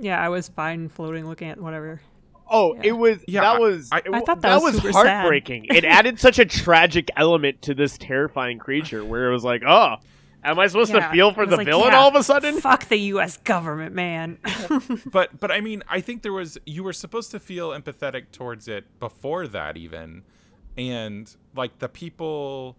Yeah, I was fine floating, looking at whatever. Oh, Yeah. it was Yeah, that I- was I- it I thought that was super sad. heartbreaking. it added such a tragic element to this terrifying creature, where it was like, oh, am I supposed Yeah, to feel for was the like, villain yeah, all of a sudden? Fuck the U.S. government, man. (laughs) (laughs) but but I mean, I think there was you were supposed to feel empathetic towards it before that even, and like the people,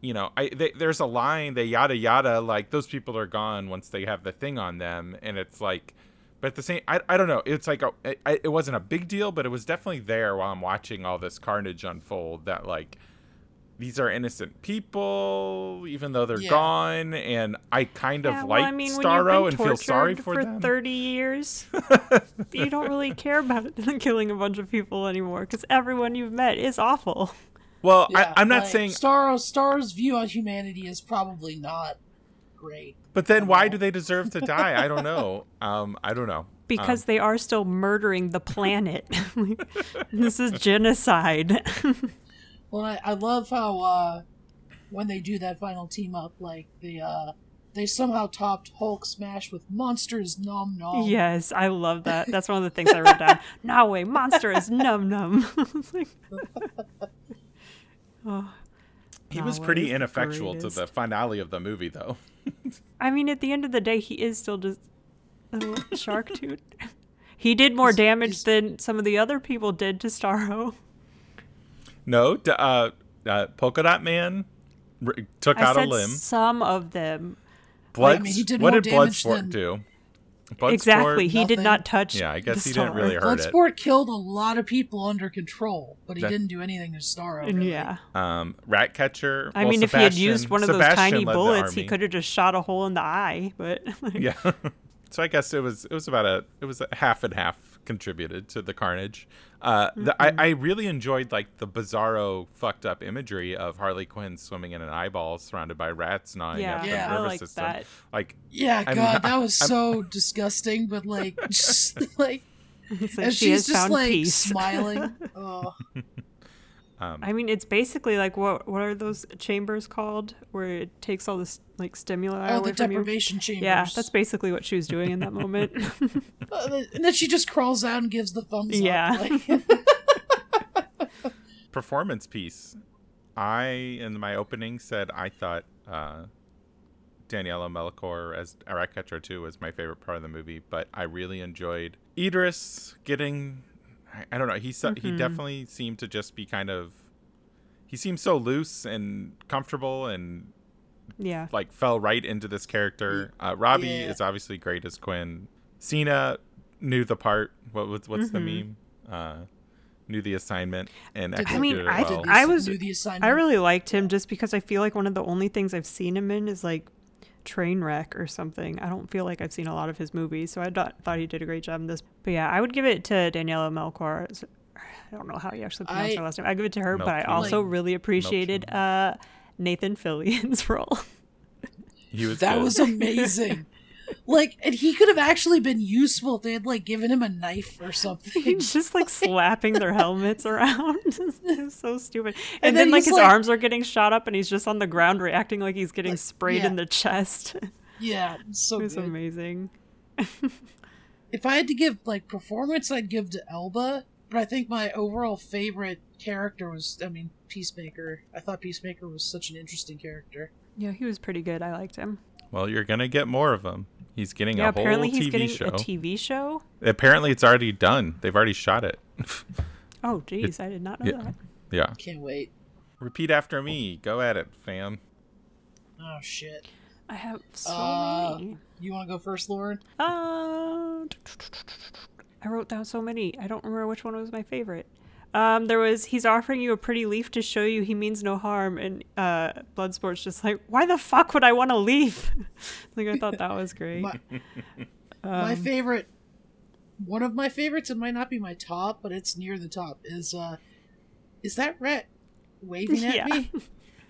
you know, I they, there's a line they yada yada like those people are gone once they have the thing on them, and it's like, but at the same, I, I don't know, it's like a, it, it wasn't a big deal, but it was definitely there while I'm watching all this carnage unfold that like these are innocent people, even though they're Yeah. gone, and I kind of Yeah, like well, I mean, Starro and feel sorry tortured for, for them. 30 years, (laughs) you don't really care about (laughs) killing a bunch of people anymore because everyone you've met is awful. well, Yeah, I, I'm not like, saying, Starro Star's view on humanity is probably not great. but then why know. do they deserve to die? I don't know. (laughs) Um, I don't know. Because Um, they are still murdering the planet. This is genocide. Well, I, I love how uh, when they do that final team up, like the uh, they somehow topped Hulk smash with monsters nom nom. yes, I love that. That's one of the things I wrote down. (laughs) No way, monster is num num. (laughs) Like- (laughs) oh. he was Nanaue pretty is the ineffectual to the finale of the movie, though. I mean, at the end of the day, he is still just a little shark dude. He did more He's- damage he's- than some of the other people did to Starro. No, d- uh, uh, Polka Dot Man r- took I out a limb. some of them. Blood. I mean, he did what did damage Bloodsport than- do? Bloodsport, exactly. He did not touch. Yeah, I guess the he didn't really Starro. hurt it. Bloodsport killed a lot of people under control, but he That- didn't do anything to Starro. Really. yeah. Um, Ratcatcher. I well, mean, if he had used one of those Sebastian tiny bullets, he could have just shot a hole in the eye. But like, Yeah. (laughs) so I guess it was it was about a it was a half and half contributed to the carnage. Uh, Mm-hmm. I, I really enjoyed like the bizarro fucked up imagery of Harley Quinn swimming in an eyeball surrounded by rats gnawing yeah, at the Yeah. I nervous like system. that. Like Yeah, I'm God, not- that was I'm- so disgusting. But like, (laughs) just like, like and she she's just like peace. smiling. (laughs) Oh, um, I mean, it's basically like what what are those chambers called, where it takes all this like stimuli oh, away the from you? deprivation chambers. Yeah, that's basically what she was doing in that moment. (laughs) (laughs) Uh, and then she just crawls out and gives the thumbs Yeah. up. Like, (laughs) performance piece. I in my opening said I thought uh, Daniela Melchior as Ratcatcher 2 was my favorite part of the movie, but I really enjoyed Idris getting. I, I don't know. He se- he definitely seemed to just be kind of. He seemed so loose and comfortable and yeah, like fell right into this character. Uh, Robbie Yeah. is obviously great as Quinn. Cena knew the part. What what's, what's the Mhm. meme? Uh, knew the assignment and did I mean, executed I it did well. the- I was- do the assignment. I really liked him just because I feel like one of the only things I've seen him in is like Trainwreck or something. I don't feel like I've seen a lot of his movies, so I thought thought he did a great job in this. But yeah, I would give it to Daniela Melchior. I don't know how you actually pronounce I- her last name. I give it to her, but I also Like- really appreciated uh, Nathan Fillion's (laughs) role. He was That good. was amazing. (laughs) like, and he could have actually been useful if they had like given him a knife or something. He's just like slapping their helmets around. (laughs) it's so stupid. And, And then, then like his like- arms are getting shot up, and he's just on the ground reacting like he's getting Like, sprayed yeah. in the chest. (laughs) yeah, so it was amazing. If I had to give like performance, I'd give to Elba. But I think my overall favorite character was, I mean, Peacemaker. I thought Peacemaker was such an interesting character. Yeah, he was pretty good. I liked him. Well, you're gonna get more of him. He's getting yeah, a whole apparently he's TV getting show. a TV show. Apparently, it's already done. They've already shot it. (laughs) Oh, geez, I did not know yeah. that. yeah. Can't wait. Repeat after me. Go at it, fam. Oh shit. I have so Uh, many. You want to go first, Lauren? Uh, I wrote down so many. I don't remember which one was my favorite. Um, there was he's offering you a pretty leaf to show you he means no harm, and uh, Bloodsport's just like, why the fuck would I want to leave? (laughs) like I thought that was great. My, my Um, favorite, one of my favorites, it might not be my top, but it's near the top. Is uh, is that rat waving at (laughs) Yeah. me?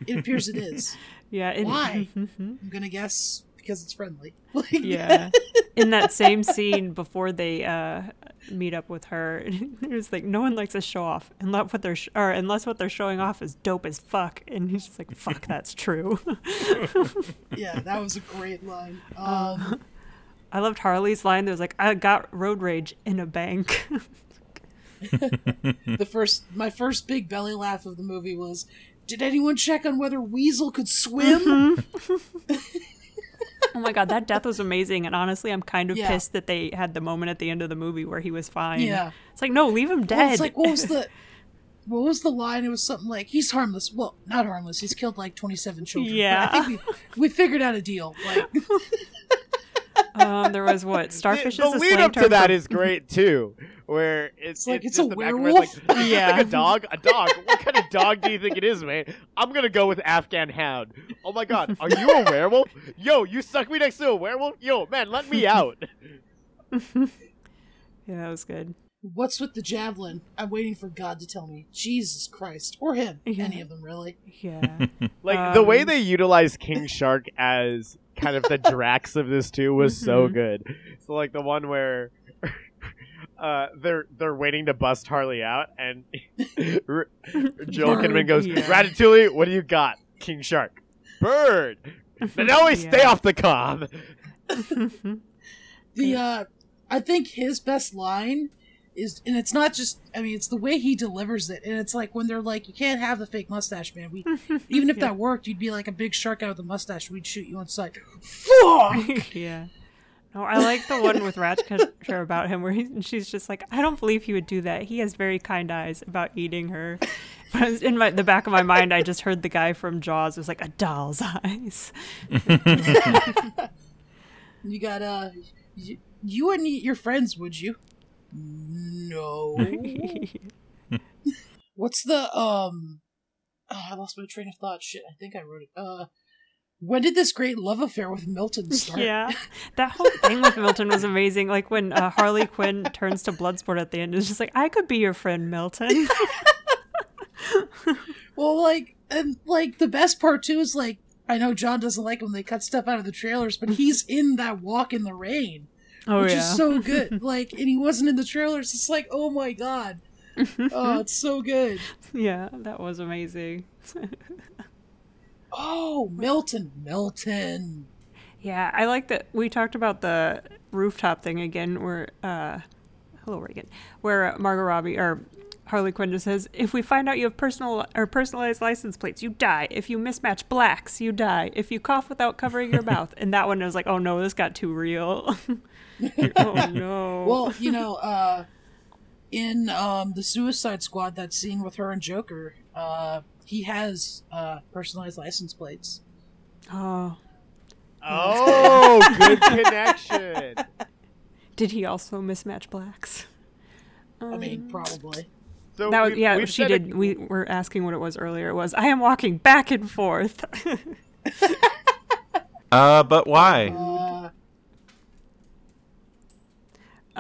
It appears it is. (laughs) yeah. and- Why? I'm gonna guess because it's friendly. (laughs) Like, yeah. In that same (laughs) scene before they uh, meet up with her, (laughs) there's like no one likes to show off unless what they're sh- or unless what they're showing off is dope as fuck, and he's just like, fuck, that's true. yeah, that was a great line. Um, I loved Harley's line. There was like, I got road rage in a bank. the first, my first big belly laugh of the movie was, "Did anyone check on whether Weasel could swim?" (laughs) oh my god, that death was amazing. And honestly, I'm kind of Yeah. pissed that they had the moment at the end of the movie where he was fine. Yeah. It's like, no, leave him Well, dead. it's like what was the (laughs) what was the line? It was something like he's harmless. Well, not harmless. He's killed like twenty seven children. but Yeah. I think we we figured out a deal. Like (laughs) Um, there was what (laughs) starfish the, is a lead slang up to term that for- is great too, where (laughs) it's, It's like, it's just a the back of my head, Like, werewolf? (laughs) Yeah. like a dog? A dog? what kind of dog do you think it is, man? I'm gonna go with Afghan Hound. Oh my god, are you a werewolf? Yo, you stuck me next to a werewolf? Yo, man, let me out. yeah, that was good. What's with the javelin? I'm waiting for God to tell me. Jesus Christ. Or him. Yeah. Any of them, really. Yeah. Like the way Um, they utilize King Shark as kind of the (laughs) Drax of this too was so Mhm. good. So like the one where (laughs) uh, they're they're waiting to bust Harley out, and (laughs) R- Joel Bird. Kinnaman goes, Yeah. "Ratatouille, what do you got? King Shark, bird. Now always stay off the comm." The uh I think his best line is and it's not just I mean it's the way he delivers it and it's like when they're like you can't have the fake mustache man we (laughs) even if Yeah. that worked you'd be like a big shark out with a mustache we'd shoot you on sight fuck (laughs) yeah. No, I like the one with Ratcatcher about him where he, she's just like, I don't believe he would do that. He has very kind eyes about eating her. (laughs) But in my the back of my mind, I just heard the guy from Jaws was like a doll's eyes. you got uh you, you wouldn't eat your friends would you no. (laughs) What's the um oh, I lost my train of thought. Shit I think I wrote it. Uh when did this great love affair with Milton (laughs) start? Yeah, (laughs) that whole thing with Milton was amazing. Like when uh, Harley Quinn turns to Bloodsport at the end, it's just like, I could be your friend, Milton. Well, like, and like the best part too is like, I know John doesn't like when they cut stuff out of the trailers, but he's in that walk in the rain, oh which yeah, is so (laughs) good. like, and he wasn't in the trailers. It's like, oh my god, oh, it's so good. yeah, that was amazing. Oh, Milton, Milton. Yeah, I like that we talked about the rooftop thing again, where uh, hello Reagan, where uh, Margot Robbie or Harley Quinn just says, "If we find out you have personal or personalized license plates, you die. If you mismatch blacks, you die. If you cough without covering your mouth." And that one was like, "Oh no, this got too real." (laughs) oh no. Well, you know, uh, in um the Suicide Squad, that scene with her and Joker, uh, he has uh personalized license plates. oh, Oh, (laughs) good connection. did he also mismatch blacks? I mean, Um, probably. So That was, we've- yeah, we've she said a- did. We were asking what it was earlier. It was I am walking back and forth. (laughs) Uh, but why? Uh,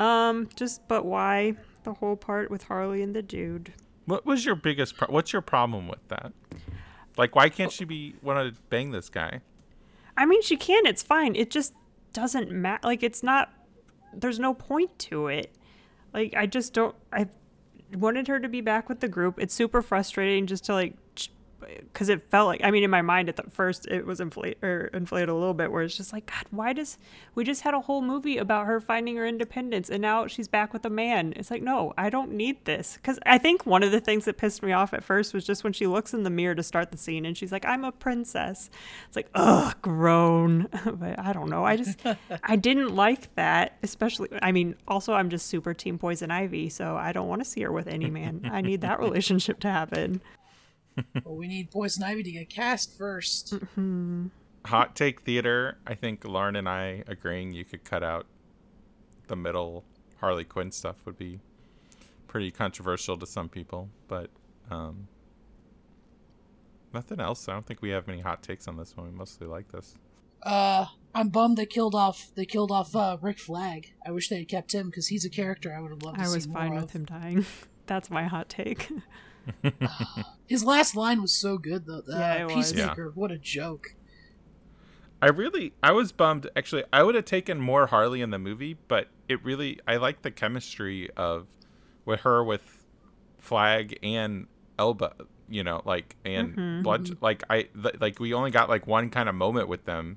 Um, just but why the whole part with Harley and the dude? What was your biggest? Pro- what's your problem with that? Like, why can't she be want to bang this guy? I mean, she can. It's fine. It just doesn't matter. Like, it's not. There's no point to it. Like, I just don't. I wanted her to be back with the group. It's super frustrating just to like. Because it felt like, I mean, in my mind at the first, it was inflate or inflated a little bit, where it's just like, God, why does we just had a whole movie about her finding her independence, and now she's back with a man? It's like, no, I don't need this. Because I think one of the things that pissed me off at first was just when she looks in the mirror to start the scene, and she's like, I'm a princess. It's like, ugh, grown. (laughs) but I don't know. I just, I didn't like that, especially. I mean, also, I'm just super team Poison Ivy, so I don't want to see her with any man. I need that (laughs) relationship to happen. Well, we need Poison Ivy to get cast first. Hot take theater. I think Lauren and I agreeing you could cut out the middle Harley Quinn stuff would be pretty controversial to some people, but um, nothing else. I don't think we have many hot takes on this one. We mostly like this. Uh, I'm bummed they killed off they killed off uh, Rick Flag. I wish they had kept him because he's a character I would have loved to I see was more fine of. with him dying. (laughs) That's my hot take. (laughs) (laughs) His last line was so good though. Uh, Yeah, it was. Peacemaker, what a joke. I really, I was bummed. Actually, I would have taken more Harley in the movie, but it really, I like the chemistry of with her with Flag and Elba. You know, like and Mhm. Blood. Like I, th- like we only got like one kind of moment with them.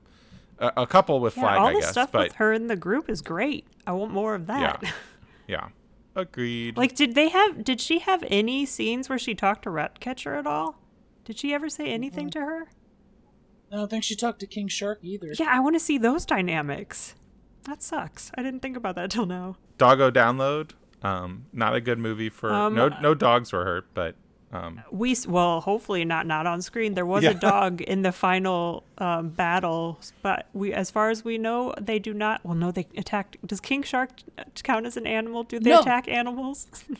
A, a couple with yeah, Flag, all I the guess, stuff but with her in the group is great. I want more of that. Yeah. (laughs) yeah, agreed. like, did they have? Did she have any scenes where she talked to Ratcatcher at all? Did she ever say anything to her? I don't think she talked to King Shark either. Yeah, I want to see those dynamics. That sucks. I didn't think about that till now. Doggo Download. Um, not a good movie for Um, no no dogs were hurt, but Um, We well, hopefully not not on screen. There was Yeah. a (laughs) dog in the final um, battle, but we, as far as we know, they do not. Well, no, they attacked. Does king shark count as an animal? Do they No. attack animals? (laughs)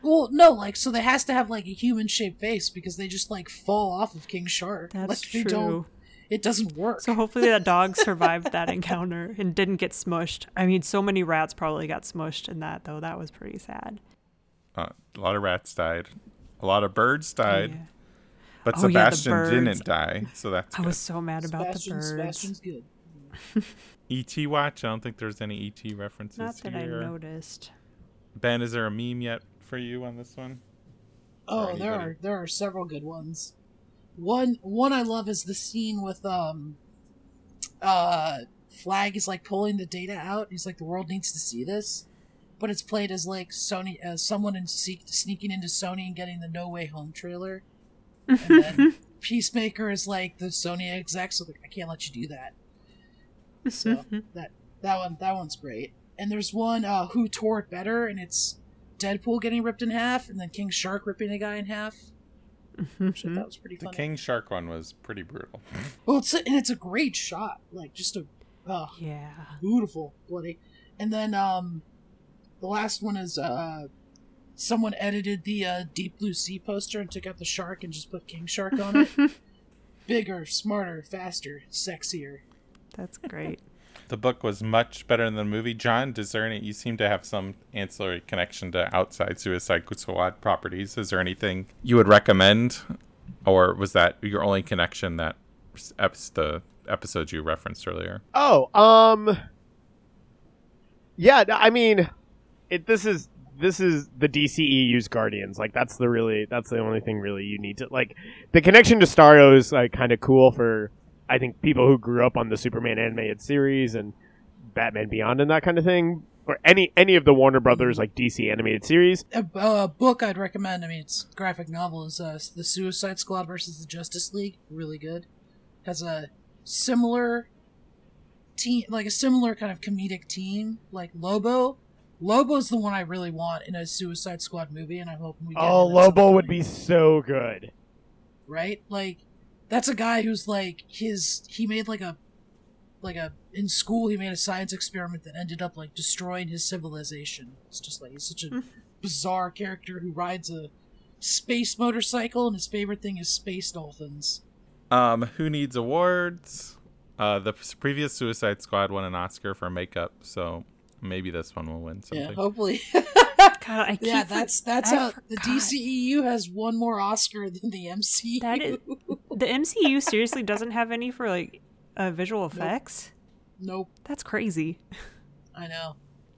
Well, no, like so they has to have like a human shaped face because they just like fall off of King Shark. That's like, true. Don't, it doesn't work. So hopefully that dog (laughs) survived that encounter and didn't get smushed. I mean, so many rats probably got smushed in that though. That was pretty sad. uh, a lot of rats died. A lot of birds died, Yeah. but Oh, Sebastian birds. didn't die, so that's good. I good. was so mad about Sebastian, the birds. Sebastian's good. (laughs) ET watch. I don't think there's any ET references Not that here. I noticed. Ben, is there a meme yet for you on this one? Oh, Or there are there are several good ones. One one I love is the scene with um uh Flag is like pulling the data out. He's like the world needs to see this. But it's played as like Sony as someone in seek, sneaking into Sony and getting the No Way Home trailer. And then (laughs) Peacemaker is like the Sony exec, so like, I can't let you do that. So (laughs) that that one that one's great. And there's one uh, who tore it better, and it's Deadpool getting ripped in half, and then King Shark ripping a guy in half. Which I thought was pretty The. King Shark one was pretty brutal. (laughs) Well, it's a, and it's a great shot, like just a oh, yeah. beautiful bloody. And then um, the last one is uh, someone edited the uh, Deep Blue Sea poster and took out the shark and just put King Shark on it. (laughs) Bigger, smarter, faster, sexier. That's great. (laughs) The book was much better than the movie. John, does there any? You seem to have some ancillary connection to outside Suicide Squad properties. Is there anything you would recommend, or was that your only connection that ep- the episodes you referenced earlier? Oh, um, yeah. I mean, it. This is this is the DCEU's Guardians. Like that's the really that's the only thing really you need to like. The connection to Starro is like kind of cool for I think people who grew up on the Superman animated series and Batman Beyond and that kind of thing, or any any of the Warner Brothers like DC animated series. A, book I'd recommend. I mean, it's graphic novel. Is uh, the Suicide Squad versus the Justice League. Really good. Has a similar team, like a similar kind of comedic team, like Lobo. Lobo's the one I really want in a Suicide Squad movie, and I'm hoping we get. Oh, him at some Lobo would be so good. right? Like that's a guy who's like his he made like a like a in school he made a science experiment that ended up like destroying his civilization. It's just like he's such a (laughs) bizarre character who rides a space motorcycle and his favorite thing is space dolphins. Um, who needs awards? Uh, the previous Suicide Squad won an Oscar for makeup, so maybe this one will win something. Yeah, hopefully. (laughs) God, I keep yeah, that's that's I how the forgot. DCEU has one more Oscar than the MCU. That is- The MCU seriously doesn't have any for like uh, visual effects. nope, That's crazy. I know.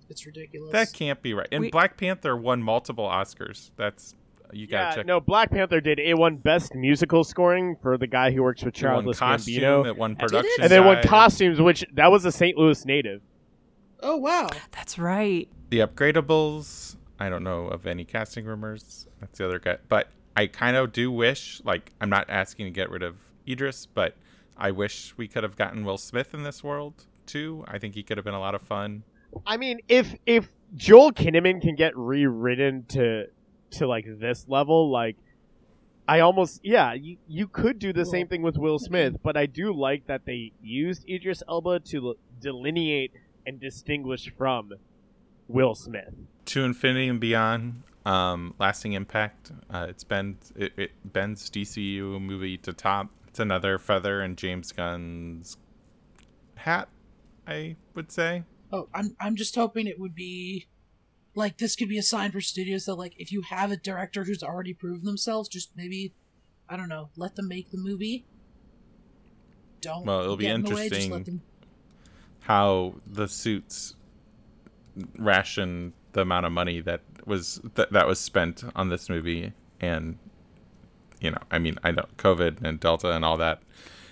It's ridiculous. That can't be right. And We- Black Panther won multiple Oscars. That's you gotta Yeah, check. no, Black Panther did it won best musical scoring for the guy who works with It won Childish costume, Gambino, it won did it? production, and then won costumes, which that was a St. Louis native. Oh wow. That's right. The Upgradables. I don't know of any casting rumors. That's the other guy. But I kind of do wish, like, I'm not asking to get rid of Idris, but I wish we could have gotten Will Smith in this world too. I think he could have been a lot of fun. I mean, if if Joel Kinnaman can get rewritten to to like this level, like I almost yeah, you you could do the Well, same thing with Will Smith, but I do like that they used Idris Elba to delineate and distinguish from Will Smith. To Infinity and Beyond, um, lasting impact. Uh, it's Ben. It, it Ben's DCU movie to top. It's another feather in James Gunn's hat. I would say. Oh, I'm I'm just hoping it would be like this could be a sign for studios that like if you have a director who's already proven themselves, just maybe I don't know, let them make the movie. Don't Well, it'll be get in the way, just interesting. let them how the suits ration the amount of money that was that, that was spent on this movie. And you know i mean i know covid and delta and all that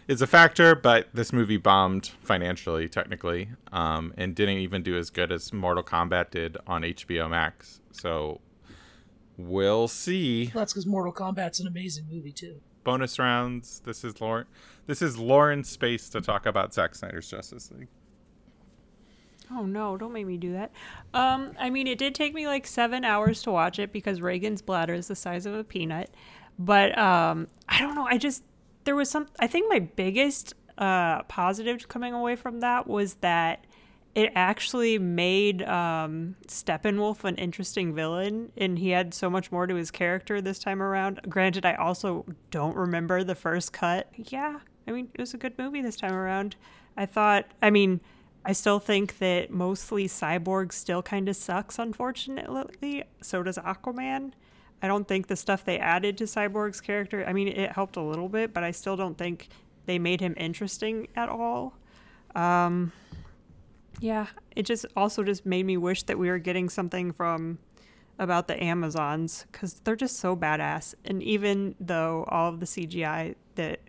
is a factor but this movie bombed financially technically um, and didn't even do as good as mortal kombat did on hbo max. So we'll see. That's because Mortal Kombat's an amazing movie too. bonus rounds. This is lauren this is lauren's space to talk about Zack snyder's justice league Oh no, don't make me do that. Um, I mean, it did take me like seven hours to watch it because Reagan's bladder is the size of a peanut. But um, I don't know. I just there was some. I think my biggest uh, positive coming away from that was that it actually made um, Steppenwolf an interesting villain, and he had so much more to his character this time around. Granted, I also don't remember the first cut. Yeah, I mean, it was a good movie this time around. I thought, I mean, I still think that mostly Cyborg still kind of sucks, unfortunately. So does Aquaman. I don't think the stuff they added to Cyborg's character, I mean, it helped a little bit, but I still don't think they made him interesting at all. Um, yeah, it just also just made me wish that we were getting something from about the Amazons because they're just so badass. And even though all of the CGI that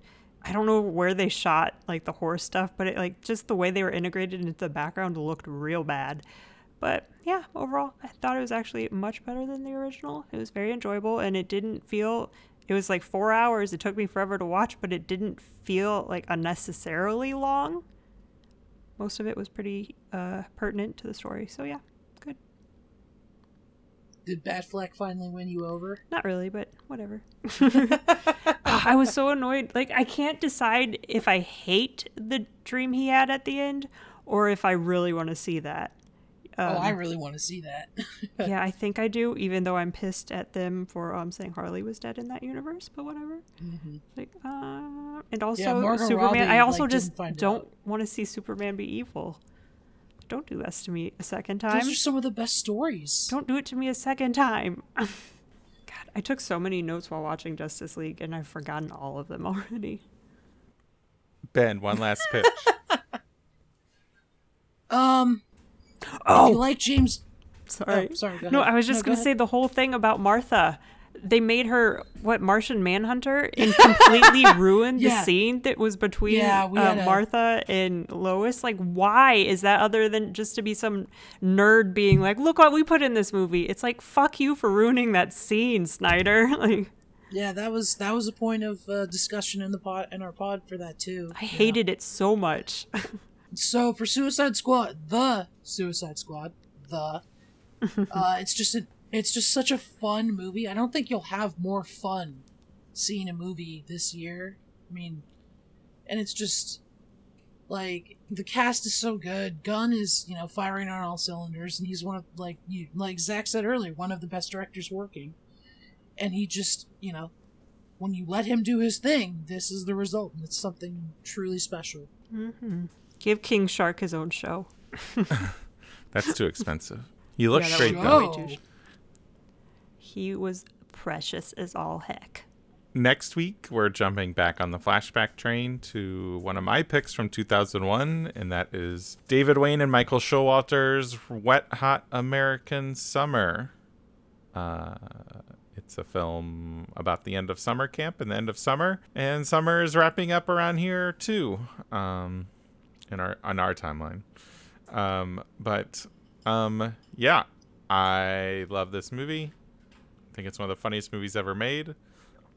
I don't know where they shot like the horse stuff, but it like just the way they were integrated into the background looked real bad. But yeah, overall, I thought it was actually much better than the original. It was very enjoyable and it didn't feel it was like 4 hours. It took me forever to watch, but it didn't feel like unnecessarily long. Most of it was pretty uh, pertinent to the story. So yeah. Did Batfleck finally win you over? Not really, but whatever. (laughs) (laughs) I was so annoyed. Like I can't decide if I hate the dream he had at the end or if I really want to see that. Um, oh, I really want to see that. (laughs) yeah, I think I do, even though I'm pissed at them for um, saying Harley was dead in that universe, but whatever. Mm-hmm. Like, uh, and also yeah, Superman. Robbie, I also like, just don't want to see Superman be evil. Don't do this to me a second time. Those are some of the best stories. Don't do it to me a second time. (laughs) God, I took so many notes while watching Justice League, and I've forgotten all of them (laughs) already. Ben, one last pitch. (laughs) um, Oh, if you like James. Sorry, oh, sorry. no, I was just no, going to say the whole thing about Martha. They made her what Martian Manhunter and completely (laughs) ruined yeah. the scene that was between yeah, uh, Martha and Lois. Like, why is that other than just to be some nerd being like, "Look what we put in this movie"? It's like, fuck you for ruining that scene, Snyder. (laughs) like, yeah, that was that was a point of uh, discussion in the pod in our pod for that too. I hated it so much. (laughs) So for Suicide Squad, the Suicide Squad, the uh, it's just a, it's just such a fun movie. I don't think you'll have more fun seeing a movie this year. I mean, and it's just like the cast is so good. Gunn is you know firing on all cylinders, and he's one of like you like Zach said earlier, one of the best directors working. And he just you know, when you let him do his thing, this is the result. and It's something truly special. Mm-hmm. Give King Shark his own show. (laughs) That's too expensive. You look yeah, great though. He was precious as all heck. Next week, we're jumping back on the flashback train to one of my picks from 2001, and that is David Wain and Michael Showalter's Wet Hot American Summer. Uh, it's a film about the end of summer camp and the end of summer, and summer is wrapping up around here too. Um, in our on our timeline. Um, but um, yeah, I love this movie. I think it's one of the funniest movies ever made.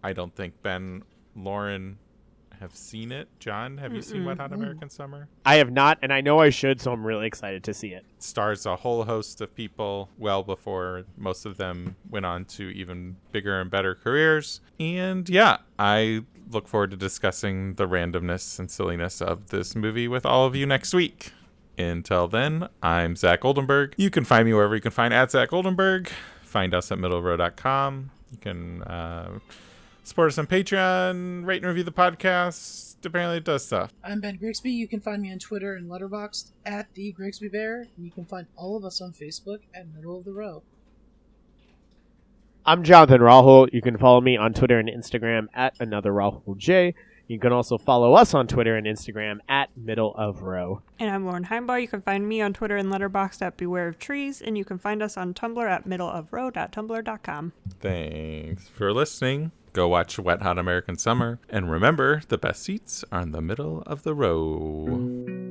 I don't think Ben, Lauren have seen it. John, have Mm-mm. you seen Wet Hot American Summer? I have not, and I know I should, so I'm really excited to see it. Stars a whole host of people well before most of them went on to even bigger and better careers. And yeah, I look forward to discussing the randomness and silliness of this movie with all of you next week. Until then, I'm Zach Oldenburg. You can find me wherever you can find at Zach Oldenburg. Find us at middlerow.com. You can uh, support us on Patreon, rate and review the podcast. Apparently, it does stuff. I'm Ben Grigsby. You can find me on Twitter and Letterboxd at the Grigsby Bear. You can find all of us on Facebook at Middle of the Row. I'm Jonathan Rahul. You can follow me on Twitter and Instagram at another Rahul J. You can also follow us on Twitter and Instagram at Middle of Row. And I'm Lauren Heimbaugh. You can find me on Twitter and Letterboxd at Beware of Trees, and you can find us on Tumblr at middleofrow.tumblr.com. Thanks for listening. Go watch Wet Hot American Summer, and remember, the best seats are in the middle of the row.